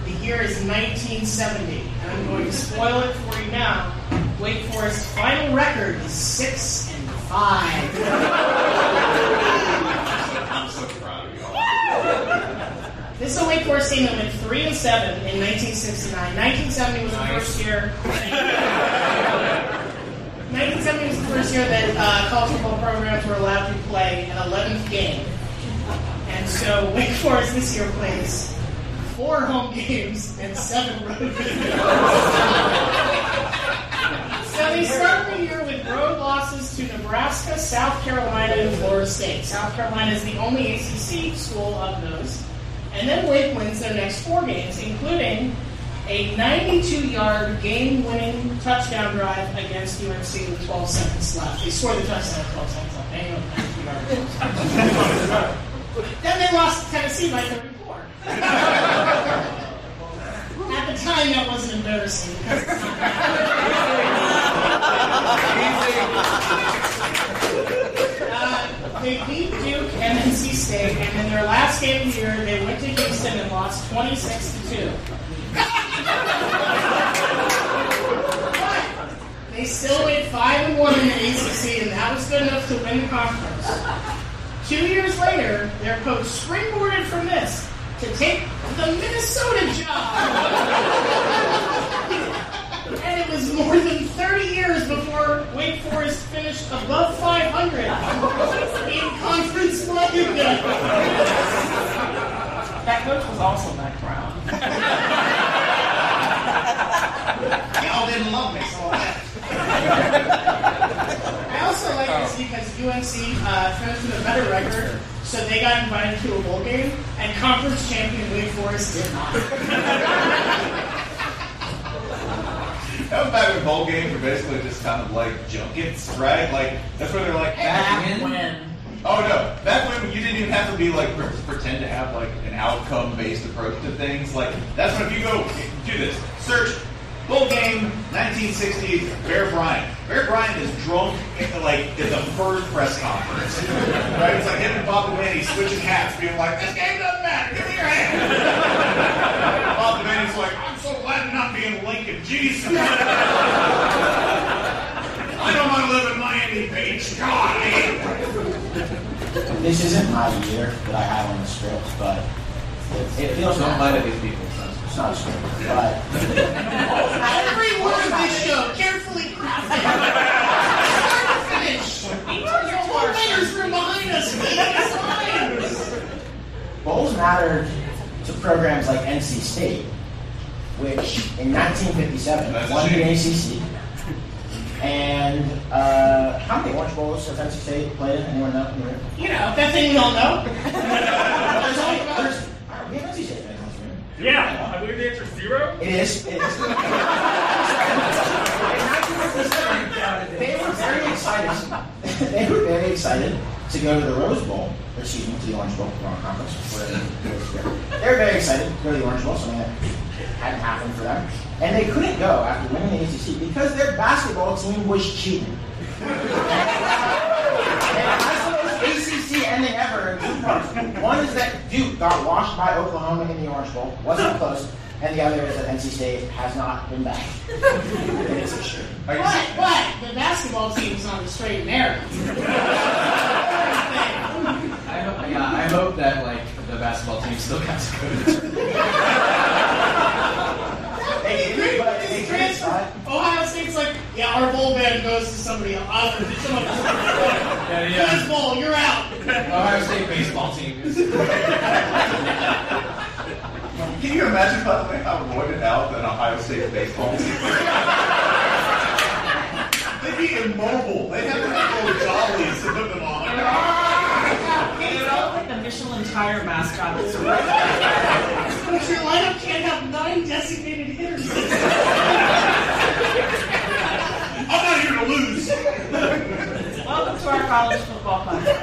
The year is 1970, and I'm going to spoil it for you now. Wake Forest's final record is six and five. I'm so proud of y'all. This is a Wake Forest team that went three and seven in 1969. 1970 was the first year. 1970 was the first year that uh, college football programs were allowed to play an 11th game. And so Wake Forest this year plays four home games and seven road games. so they start the year with road losses to Nebraska, South Carolina, and Florida State. South Carolina is the only ACC school of those. And then Wake wins their next four games, including a 92-yard game-winning touchdown drive against UNC with 12 seconds left. They scored the touchdown with 12 seconds left. They know 92 then they lost to Tennessee by 34. At the time, that wasn't embarrassing. because it's not Uh, they beat Duke and NC State, and in their last game of the year, they went to Houston and lost 26 to 2. They still went 5 and 1 in the ACC, and that was good enough to win the conference. Two years later, their coach springboarded from this to take the Minnesota job. and it was more than 30 years before Wake Forest finished above 500 in conference play. That coach was also Mack Brown. Y'all didn't love me, so I also like this because UNC uh, finished with a better record, so they got invited to a bowl game, and conference champion Wake Forest did not. That was back when bowl games were basically just kind of like junkets, right? Like that's where they're like Back when. Oh no! Back when you didn't even have to be like pre- pretend to have like an outcome-based approach to things. Like that's when if you go do this, search bowl game 1960 Bear Bryant. Bear Bryant is drunk at, like at the first press conference, right? It's like him and Bob Devaney switching hats, being like, "This game doesn't matter. Give me your hand." Bob Devaney's like, "I'm so glad to not be in Lincoln. Jeez." I don't want to live in Miami Beach. God, I. This isn't my year that I have on the script, but it, it feels Don't not lie to these people. It's not a script, but Every word of this show carefully crafted. Start to finish. Your coordinators remind us of these lines. bowls mattered to programs like NC State, which in 1957 That's won the. ACC. And uh, how many Orange Bowls has NC State played in? Anyone know? Anyone? You know, that thing we all know. There's only there's, we have NC State fans in this room. Yeah, I believe the answer is zero. It is. It is. they were very excited. they were very excited to go to the Rose Bowl, excuse me, to the Orange Bowl, wrong conference. They were very excited to go to the Orange Bowl, something that hadn't happened for them. And they couldn't go after winning the ACC because their basketball team was cheating. and that's the most ACC ending ever in two parts. One is that Duke got washed by Oklahoma in the Orange Bowl, wasn't close, and the other is that NC State has not been back. And it's a shame. But, but the basketball team's on the straight and narrow. I hope, yeah, I hope that like the basketball team still got to go to They Great, but this they is couldn't Ohio State's like, yeah, our bowl ban goes to somebody else. Uh, someone else. Yeah, yeah. This bowl, you're out. Ohio State baseball team. is- Can you imagine, by the way, how roided out an Ohio State baseball team They'd be immobile. They'd have to have little jollies to put them on. It felt like the Michelin tire mascot. But your lineup can't have nine designated hitters. I'm not here to lose. Welcome to our college football podcast.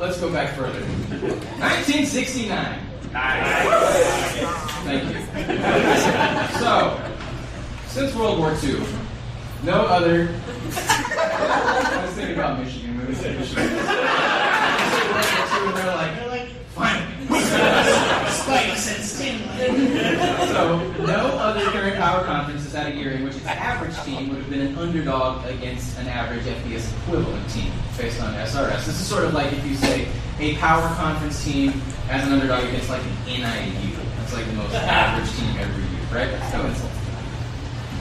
Let's go back further. 1969. Nice. Thank you. So, since World War II, no other. I was thinking about Michigan. When we said Michigan. World War II, and they're like, They're like, finally. Spikes and Stanley. So, no other current power conference has had a year in which its average team would have been an underdog against an average FBS equivalent team based on SRS. This is sort of like if you say a power conference team as an underdog against like an NIU. That's like the most average team every year, right? That's no insult.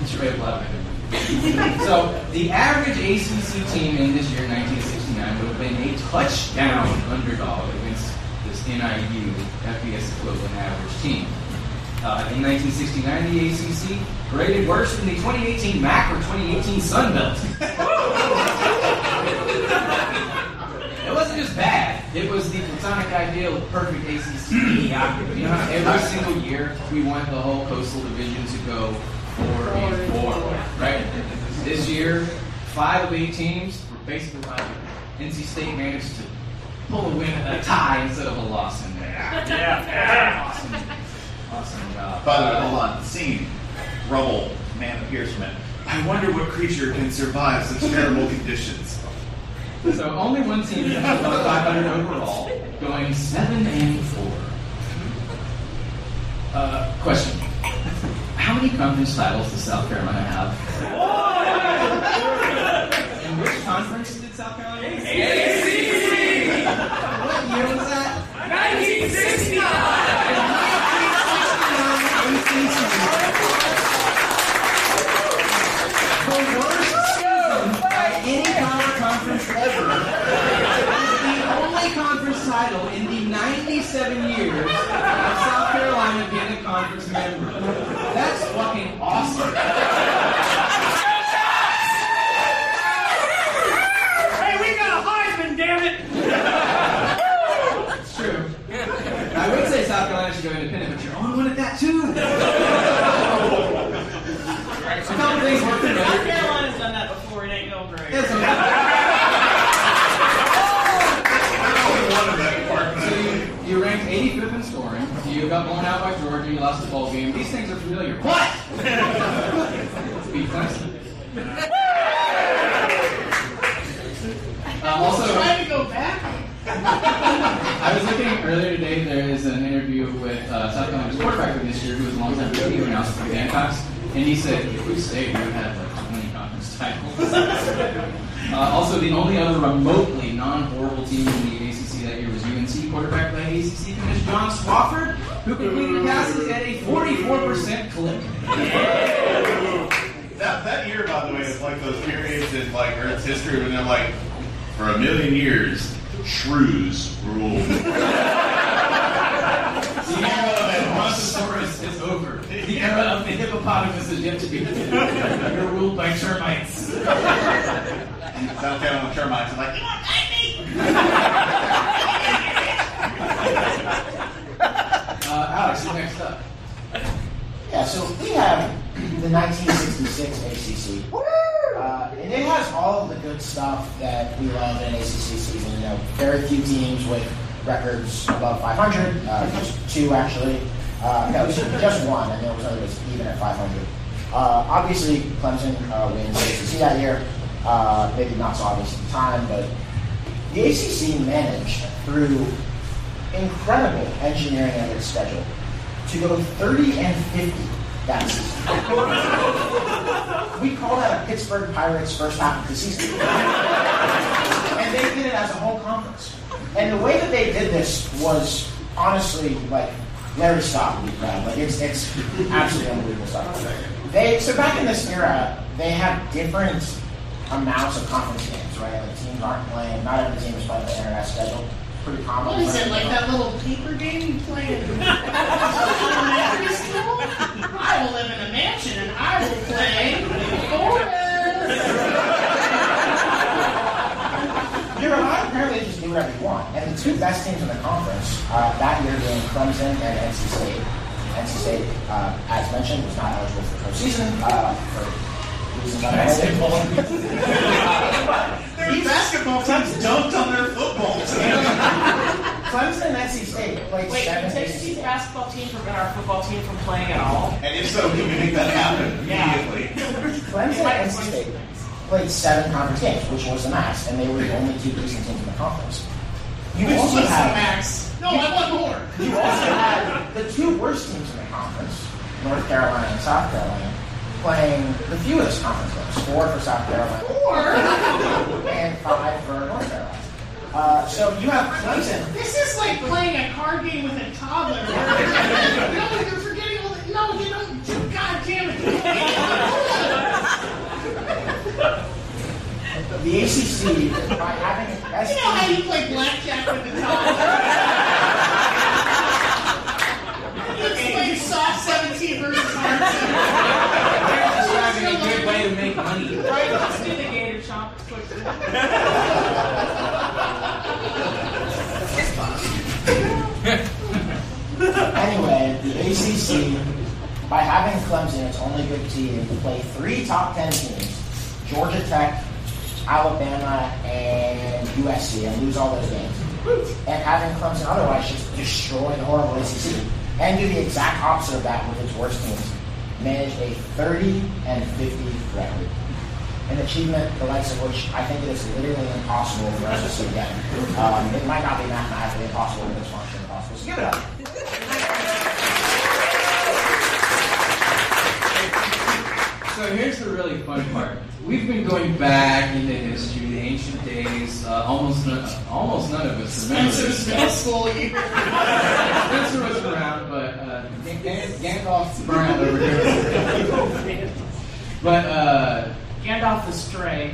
It's your way of laughing. so, the average ACC team in this year, 1969, would have been a touchdown underdog against this NIU FBS equivalent average team. Uh, in 1969, the ACC graded worse than the 2018 MAC or 2018 Sun Belt. it wasn't just bad. It was the platonic ideal of perfect ACC mediocrity. You know how every single year we want the whole Coastal Division to go four and four, right? This year, five of eight teams were basically like NC State managed to pull a win, a tie instead of a loss in there. Yeah. Awesome. Awesome job. By the way, hold on. Scene. Rubble. Man appears from it. I wonder what creature can survive such terrible conditions. So only one team finished above 500 overall, going seven and four. Uh, question: How many conference titles does South Carolina have? In which conference did South Carolina? win? ACC! What year was that? 1969! The worst season by any power conference ever is the only conference title in the 97 years of South Carolina being a conference member. That's fucking awesome. Hey, we got a Heisman, damn it! It's true. I would say South Carolina should go independent, but you're on one at that too. A couple things worth South noting. Carolina's done that before. It ain't no great. It's okay. So you, you ranked 85th in scoring. You got blown out by Georgia. You lost the bowl game. These things are familiar. What? Uh, also, trying to go back. I was looking earlier today. There is an interview with uh, South Carolina's quarterback this year, who was a longtime who announced for the Gamecocks, and he said if we stayed, we would have like 20 conference titles. uh, also, the only other remotely non-horrible team in the ACC that year was UNC quarterback by ACC commissioner John Swofford, who completed passes at a 44% clip. That, that year, by the way, is like those periods in like Earth's history when they're like, for a million years, shrews ruled. The era of Brontosaurus is over. The era of the hippopotamus is yet to be. You're ruled by termites. South Carolina termites are like, you want Uh, Alex, you next up. Yeah, so we have the 1966 ACC. Uh, and it has all of the good stuff that we love in ACC season. You know, very few teams with records above 500, uh, just two actually. Uh, no, just, one, and it was only was even at 500. Uh, obviously, Clemson uh, wins ACC that year. Uh, maybe not so obvious at the time, but the ACC managed through incredible engineering of its schedule to go 30 and 50 that season. we call that a Pittsburgh Pirates first half of the season. and they did it as a whole conference. And the way that they did this was honestly like Larry Scott would be proud. Like it's it's absolutely unbelievable stuff. They so back in this era, they had different amounts of conference games, right? Like teams aren't playing, not every team is playing the internet schedule. Pretty common. What is it, like that little paper game you play in elementary school? I will live in a mansion and I will play You're allowed apparently to just do whatever you want. And the two best teams in the conference uh, that year being Clemson and NC State. NC State, uh, as mentioned, was not eligible for postseason uh, for reasons unrelated. Their basketball teams dunked on their football team. Clemson and NC State played Wait, seven can Texas basketball team prevent our football team from playing at all? And if so, can we make that happen immediately? Clemson and NC State played seven conference games, which was the max, and they were the only two decent teams in the conference. You Which also had max. No, I want more. You also had the two worst teams in the conference, North Carolina and South Carolina, playing the fewest conference games. Four for South Carolina. Four? And five for North Carolina. Uh, so you have Clemson. This is like playing a card game with a toddler. no, you're forgetting all the. No, you don't. God damn it. The ACC, by having the best You know how you play blackjack with a toddler? you play soft 17 versus hard 17. Describing a good way to make money. Right, let's do the gator chomp quickly. Anyway, the ACC, by having Clemson, its only good team, play three top 10 teams Georgia Tech, Alabama, and USC, and lose all those games. and having Clemson otherwise just destroy the horrible ACC and do the exact opposite of that with its worst teams. Manage a 30 and 50 record. An achievement the likes of which I think it is literally impossible for us to see again. Um, it might not be mathematically impossible, but it's functionally impossible. So give it up. So here's the really fun part. We've been going back into history, the ancient days. Uh, almost, none, almost none of us remember. Spencer's this middle stuff. school year. Spencer was around, but uh, Gan- Gan- Gandalf's around over here. But uh, Gandalf the Stray.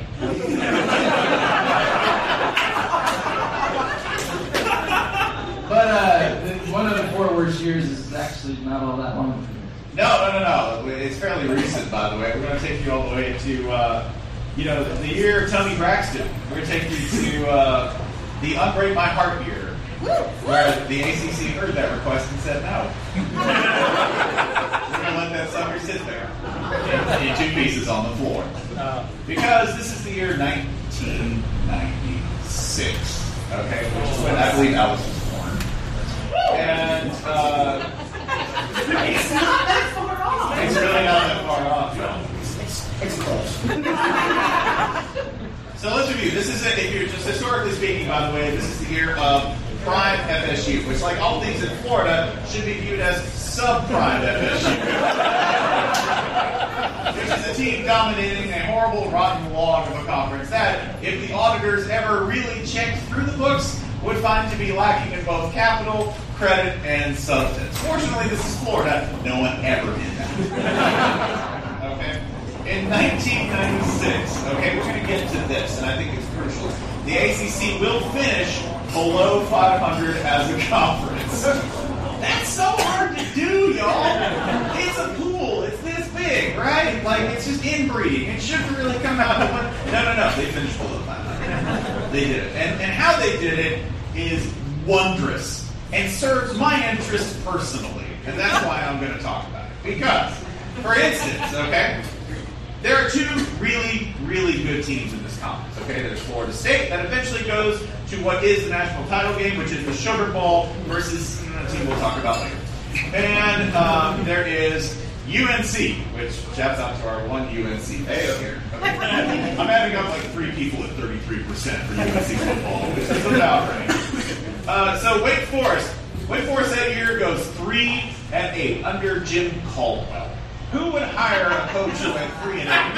but uh, one of the four worst years is actually not all that long. No, no, no, no. It's fairly recent, by the way. We're going to take you all the way to, uh, you know, the year of Toni Braxton. We're going to take you to uh, the Unbreak My Heart year, where the ACC heard that request and said no. We're going to let that sucker sit there in two pieces on the floor. Because this is the year 1996, okay? Which is when I believe Alice was born. And, uh, It's not that far off. It's really not that far off, no. It's close. So let's review. This is, a, if you're just historically speaking, by the way, this is the year of prime FSU, which, like all things in Florida, should be viewed as subprime FSU. Which is a team dominating a horrible, rotten log of a conference that, if the auditors ever really checked through the books, would find to be lacking in both capital, credit, and substance. Fortunately, this is Florida. No one ever did that. Okay? In 1996, okay, we're going to get to this, and I think it's crucial. The ACC will finish below 500 as a conference. That's so hard to do, y'all. It's a pool. It's this big, right? Like, it's just inbreeding. It shouldn't really come out. No, no, no. They finished below 500. They did it. And, and how they did it is wondrous and serves my interests personally. And that's why I'm going to talk about it. Because, for instance, okay, there are two really, really good teams in this conference. Okay, there's Florida State that eventually goes to what is the national title game, which is the Sugar Bowl versus a team we'll talk about later. And um, there is UNC, which shouts out to our one UNC fan here. I'm adding up like three people at 33% for UNC football, which is about right. Uh, so Wake Forest, Wake Forest that year goes three and eight under Jim Caldwell. Who would hire a coach who went three and eight?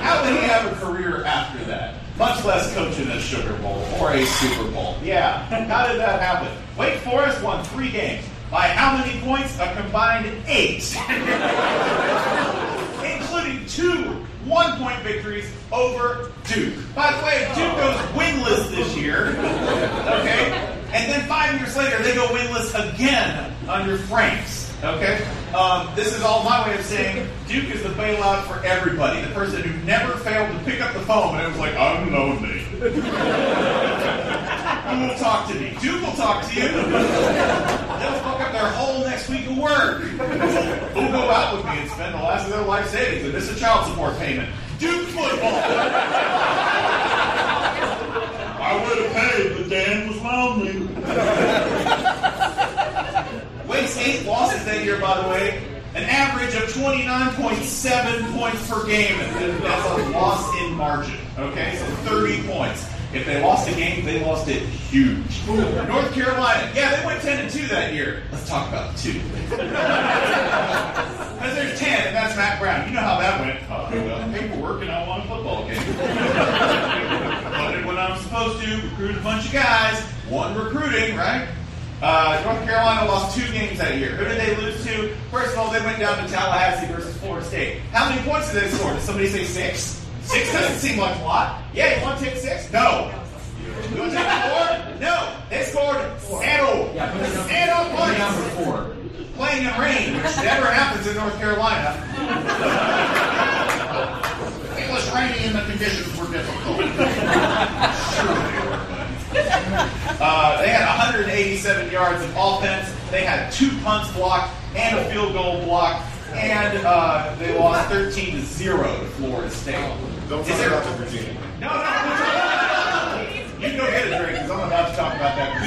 How would he have a career after that? Much less coaching a Sugar Bowl or a Super Bowl. Yeah. How did that happen? Wake Forest won three games. By how many points? A combined eight. One point victories over Duke. By the way, Duke goes winless this year. Okay? And then five years later, they go winless again under Franks. Okay? Um, this is all my way of saying Duke is the bailout for everybody. The person who never failed to pick up the phone and it was like, I'm lonely. Who will talk to me? Duke will talk to you. They'll fuck up their whole next week work. Who'll go out with me and spend the last of their life savings and miss a child support payment? Duke football. I would have paid, but Dan was lonely. Wake State losses that year, by the way, an average of 29.7 points per game. That's a loss in margin. Okay, so 30 points. If they lost a game, they lost it huge. North Carolina, yeah, they went 10 and 2 that year. Let's talk about the two. Because there's 10, and that's Mack Brown. You know how that went. Uh, well, paperwork, and I won a football game. Did what I'm supposed to, recruit a bunch of guys. One recruiting, right? Uh, North Carolina lost two games that year. Who did they lose to? First of all, they went down to Tallahassee versus Florida State. How many points did they score? Did somebody say six? Six doesn't seem like a lot. Yeah, you want to take six? No. You want to take four? No. They scored zero. Yeah, put it down- Zero points. for four. Playing in rain, which never happens in North Carolina. it was rainy and the conditions were difficult. Uh, they had 187 yards of offense. They had two punts blocked and a field goal blocked, and uh, they lost 13 to zero to Florida State. Don't talk there- about the Virginia. No, no. You can go get a drink because I'm about to talk about that.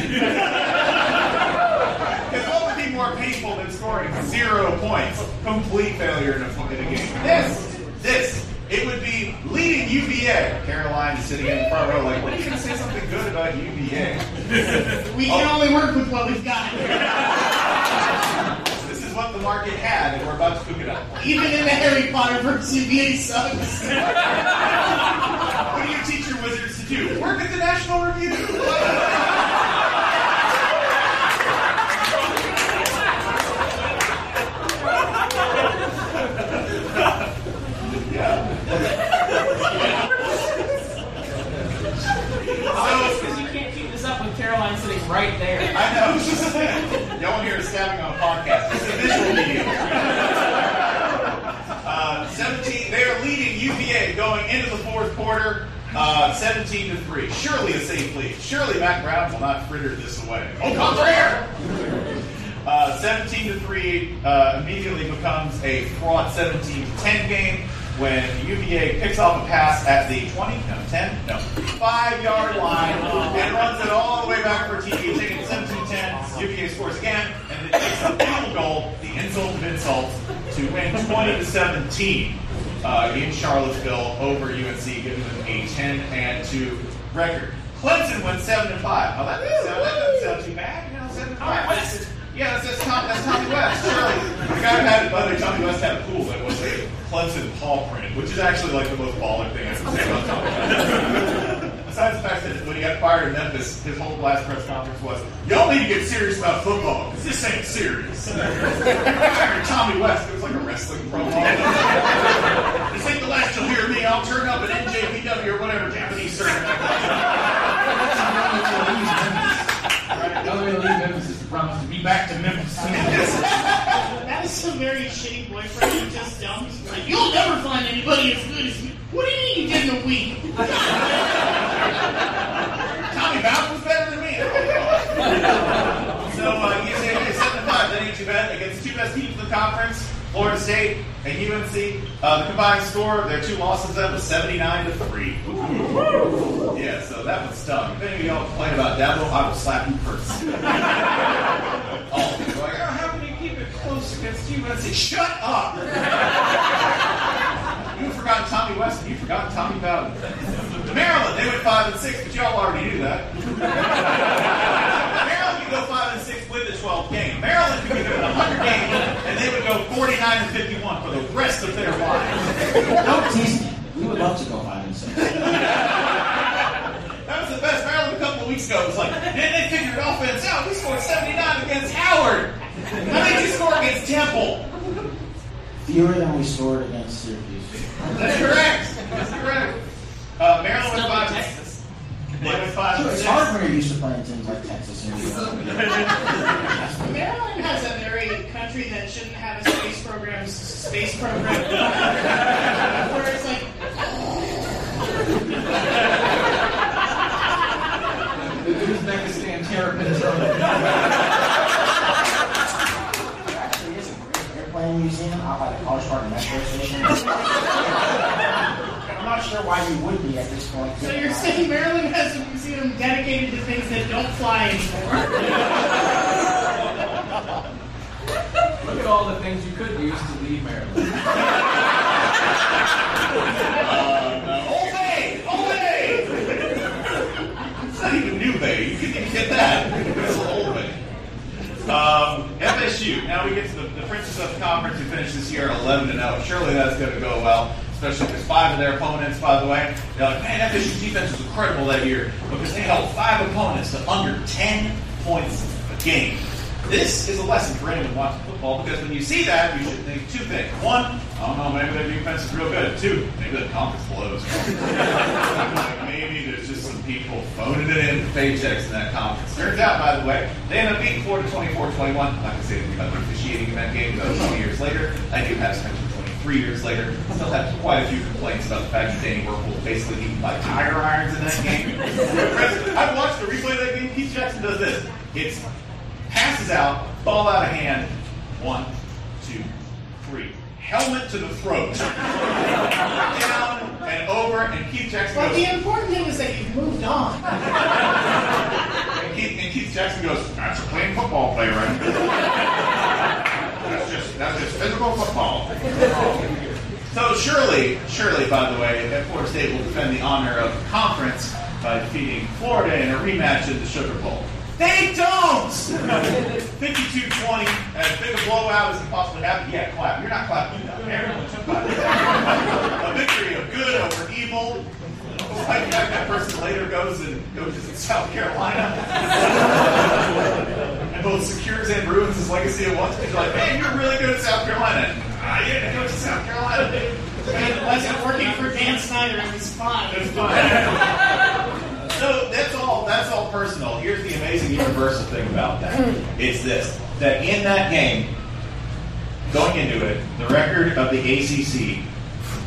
Because what would be more painful than scoring zero points? Complete failure in a, in a game. This, this, it would be leading UVA. Caroline is sitting in the front row, like, what are you going to say something good about UVA? We can only work with what we've got. This is what the market had, and we're about to cook it up. Even in the Harry Potter verse, UVA sucks. What do you teach your wizards to do? Work at the National Review. Because you can't keep this up with Caroline sitting right there. I know. She's, y'all want to hear her stabbing on a podcast. It's a visual medium. Uh, 17. They are leading UVA going into the fourth quarter. Uh, 17 to 3. Surely a safe lead. Surely Mack Brown will not fritter this away. Oh, come contraire! Uh, 17 to 3 uh, immediately becomes a fraught 17 to 10 game when UVA picks off a pass at the 20, no, 10, no, 5 yard line and runs it all the way back for a TD, UVA scores again, and it takes a field goal, the insult of insults, to win 20 to 17 uh, in Charlottesville over UNC, giving them a 10 and 2 record. Clemson went 7 and 5. Oh, that doesn't sound, that doesn't sound too bad. You know, 7 and 5. That's- yeah, that's, that's, Tom, that's Tommy West. Surely. The guy who had, by the way, Tommy West had a pool that was a Clemson paw print, which is actually like the most baller thing I can say about Tommy West. Besides the fact that when he got fired in Memphis, his whole last press conference was, "Y'all need to get serious about football because this ain't serious." Tommy West. It was like a wrestling promo. this ain't the last you'll hear me. I'll turn up at NJPW or whatever Japanese. The only way to leave Memphis is to promise to be back to Memphis. That is some very shitty boyfriend you just dumped. Like, you'll never find anybody as good as me. What do you mean you did in a week? Tommy Bowden was better than me. so uh, say okay, seven to five. That ain't too bad against the two best teams in the conference, Florida State and UNC. Uh, the combined score, of their two losses, that was seventy-nine to three. Yeah, so that was tough. If any of y'all complain about Dabo, I will slap you first. All of you. You're like, oh, how can you keep it close against UNC? Shut up! You've forgotten Tommy West and you've forgotten Tommy Bowden. Maryland, they went five and six, but y'all already knew that. Maryland could go five and six with the 12th game. Maryland could be given a 100 games, and they would go 49 and 51 for the rest of their lives. Don't tease me. We would love to go five and six. That was the best. Maryland a couple of weeks ago was like, then they figured offense out. We scored 79 against Howard. How did you score against Temple? Fewer than we scored against Syracuse. That's correct. Uh, Maryland went five and six. They went five It's hard when you're used to playing teams like Texas and Maryland has a very country that shouldn't have a space program, space program. Where it's like, The Uzbekistan terrapin zone. Actually, it's a great airplane museum out by the College Park metro station. I'm not sure why you would be at this point. so you're saying Maryland has a museum dedicated to things that don't fly anymore? Look at all the things you could use to leave Maryland. Old Bay! Old Bay! It's not even New Bay. You couldn't even get that. It's Old Bay. Um, FSU. Now we get to the, the Princess of the Conference who finished this year 11 to 0. Surely that's going to go well, especially because five of their opponents, by the way, they're like, man, FSU's defense was incredible that year because they held five opponents to under 10 points a game. This is a lesson for anyone watching football because when you see that, you should think two things. One, I don't know, maybe their defense is real good. Two, maybe the conference blows. Maybe there's just some people phoning it in for paychecks in that conference. Turns out, by the way, they end up beating Florida 24-21. I'm not going to say anything about the officiating in that game, though, 20 years later. I do have Spencer 23 years later. Still have quite a few complaints about the fact that Danny Wuerffel was basically eaten by tire irons in that game. I've watched the replay of that game. Keith Jackson does this. It's passes out, ball out of hand. One, two, three. Helmet to the throat. Down and over, and Keith Jackson But goes, the important thing is that you've moved on. and Keith, and Keith Jackson goes, that's a plain football play, right? That's just physical football. So surely, surely, by the way, at Florida State will defend the honor of the conference by defeating Florida in a rematch in the Sugar Bowl. They don't! 52-20, as big a blowout as can possibly happen. Yeah, clap. You're not clapping. Clap. a victory of good over evil. Like that, that person later goes and goes to South Carolina and both secures and ruins his legacy at once. He's like, man, you're really good at South Carolina. I yeah, go to South Carolina. And wasn't working for Dan Snyder. It was fine. It's fine. so that's all. That's all personal. Here's the amazing universal thing about that. It's this: that in that game, going into it, the record of the ACC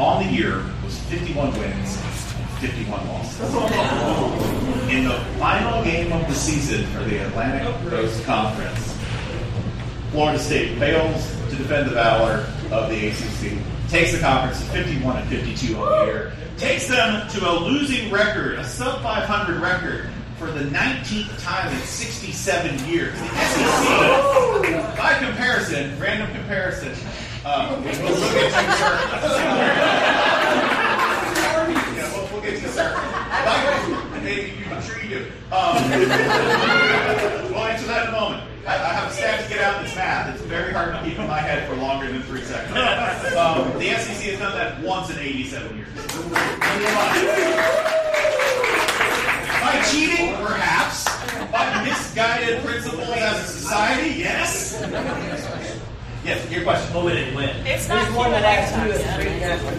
on the year was 51 wins, and 51 losses. In the final game of the season for the Atlantic Coast Conference, Florida State fails to defend the valor of the ACC, takes the conference to 51 and 52 on the year, takes them to a losing record, a sub 500 record for the 19th time in 67 years. The SEC, by comparison, random comparison, uh, we'll look at you, sir. yeah, we'll, we'll get to you, sir. By- maybe you- I'm sure you do. Um, we'll answer that in a moment. I, I have a stat to get out this math. It's very hard to keep in my head for longer than three seconds. Um, the SEC has done that once in 87 years. By cheating, perhaps. By misguided principles as a society, yes. Yes, your question. Limited win. It's not one that actually is three national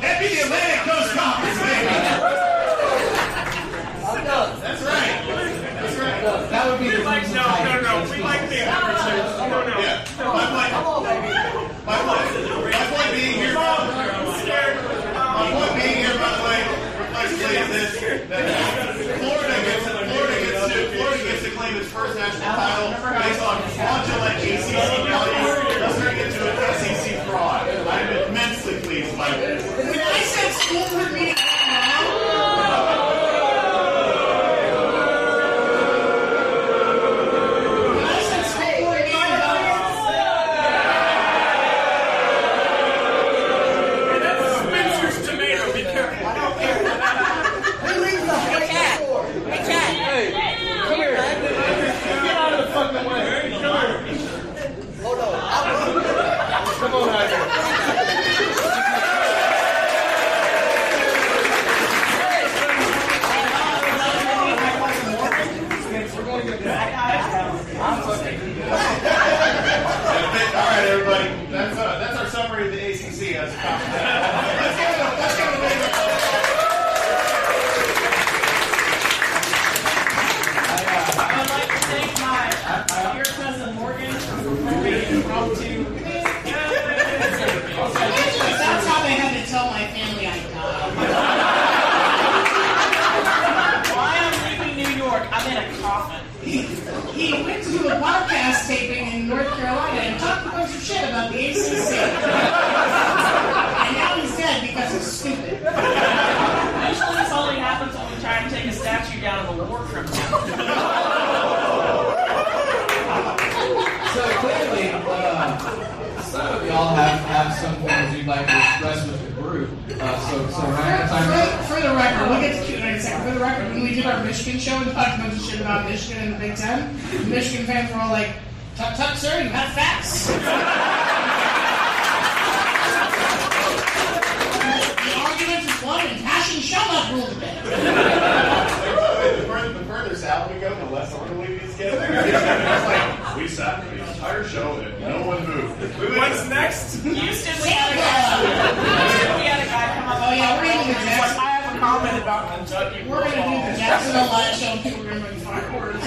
That be the Atlantic Coast Conference, baby. That's right. That would be the like, no, no, no. We like the Everton. No, no. Yeah. My point. My point. My point being here. My point being here, by the way, reflexively is this: that Florida gets Florida gets to Florida gets to claim its first national title based on fraudulent ACC value. Let's turn it into an SEC fraud. I'm immensely pleased by this. When I said school board meeting went wrong, when I said school board meeting went Spencer's tomato. Be careful. Come here. Get out of the fucking way. Come here. Hold on. Come on out here. All right, everybody. That's uh, that's our summary of the ACC as a conference. Let's give it a let's give it a big I'd like to thank my dear cousin Morgan for being impromptu. That's how they had to tell my family I died. Why I'm leaving New York? I'm in a coffin. He, he went to a podcast taping in North Carolina and talked a bunch of shit about the ACC. and now he's dead because he's stupid. Usually this only happens when we try to take a statue down of a war criminal. So clearly, uh, some of y'all have, have some things you'd like to express with the group. Uh, so, so around the For, time. for the record, we'll get to the record, when we did our Michigan show and talked a bunch of shit about Michigan and the Big Ten, the Michigan fans were all like, "Tuck, tuck, sir, you have facts. the argument is won and passion shall not rule the day. The further, south we go, the less orderly these get. Like we sat for the entire show and no one moved. What's next? Houston, we had a guy. Houston, we had a guy come up. Oh, yeah, we're gonna do the about Kentucky. We're going to do the Jacksonville live show and people are going to bring fireworks.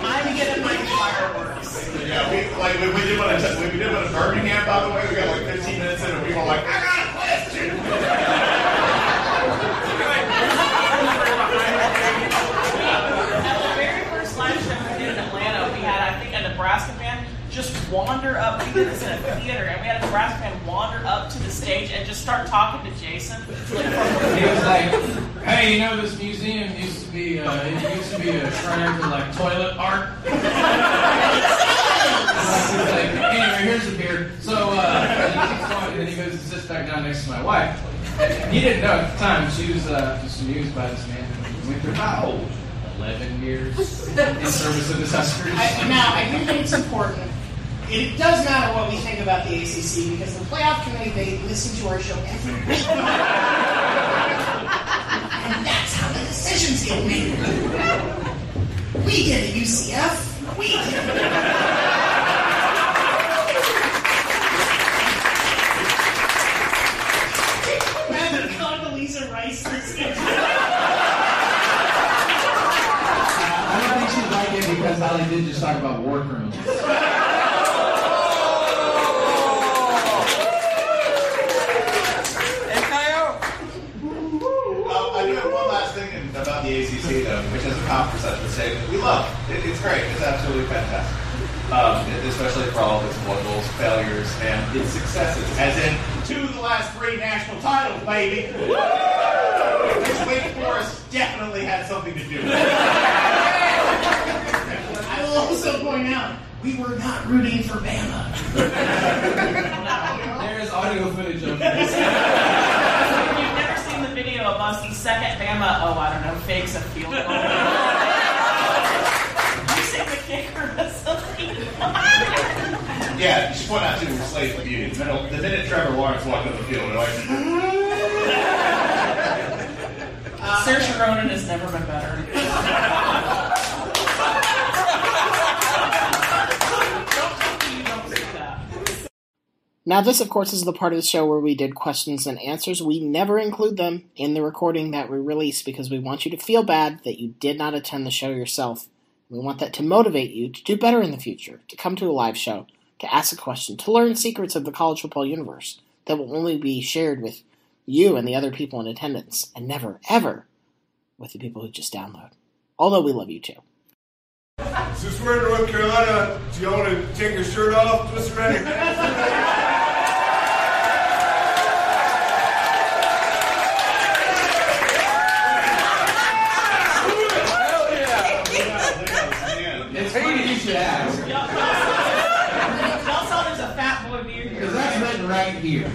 I'm getting my fireworks. Yeah, we like we, we did one at we did one at Birmingham. By the way, we got like 15 minutes in, and we were like, I got a question. At the very first live show we did in Atlanta, we had, I think, a Nebraska fan just wander up. We did this in a theater, and we had a Nebraska fan wander up to the stage and just start talking He was like, "Hey, you know this museum used to be uh, it used to be a shrine for like toilet art." He was like, "Anyway, here's a beer." So uh, and he keeps going, and then he goes and sits back down next to my wife. He didn't know at the time she was uh, just amused by this man how old? Eleven years in service of his Huskers. Now, I do think it's important. It does matter what we think about the ACC because the playoff committee they listen to our show every week, and that's how decisions get made. We did it, UCF. We did it. Condoleezza Rice. I don't think she'd like it because he did just talk about war. Um, I do have one last thing in- about the ACC, though, which as a conference, I should say, we love. It, it's great. It's absolutely fantastic. Um, especially for all of its foibles, failures, and its successes. As in, two of the last three national titles, baby. Which Wake Forest definitely had something to do with it. I will also point out we were not rooting for Bama. There is audio footage of this. If you've never seen the video of us, the second Bama, oh, I don't know, fakes a field goal. Using the kicker as something. Yeah, you should point out, too, we're slaves to beauty. The minute, the minute Trevor Lawrence walked on the field, we're like, Saoirse Ronan has never been better. Now, this, of course, is the part of the show where we did questions and answers. We never include them in the recording that we release because we want you to feel bad that you did not attend the show yourself. We want that to motivate you to do better in the future, to come to a live show, to ask a question, to learn secrets of the college football universe that will only be shared with you and the other people in attendance, and never, ever with the people who just download. Although we love you too. Since we're in North Carolina, do you want to take your shirt off, Mr. Randy? It's funny you should ask. Y'all saw there's a fat boy beard here. Because that's written right here.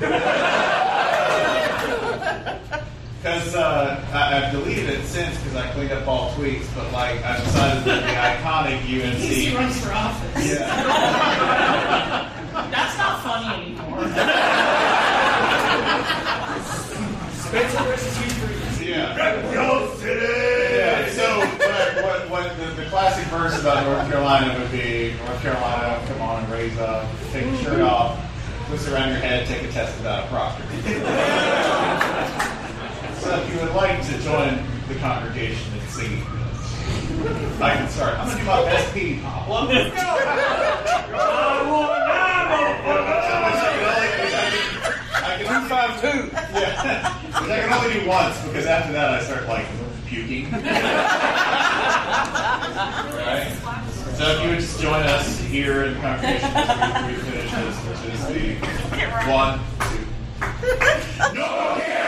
Because uh, I, I've deleted it since because I cleaned up all tweets, but like I decided that the iconic UNC. He runs for office. Yeah. That's not funny anymore. Spencer versus Hugh Freeze. Yeah. Rep city! Yeah, so what, what, what the, the classic verse about North Carolina would be North Carolina, come on, and raise up, take your shirt off, twist it around your head, take a test without a proctor. so if you would like to join the congregation in singing this, I can start. I'm going to do my best Petey Pablo. Let's I can two five two. Yeah, which I can only do once because after that I start like puking right? So if you would just join us here in congregation as we, finish this, which is the one, two. No!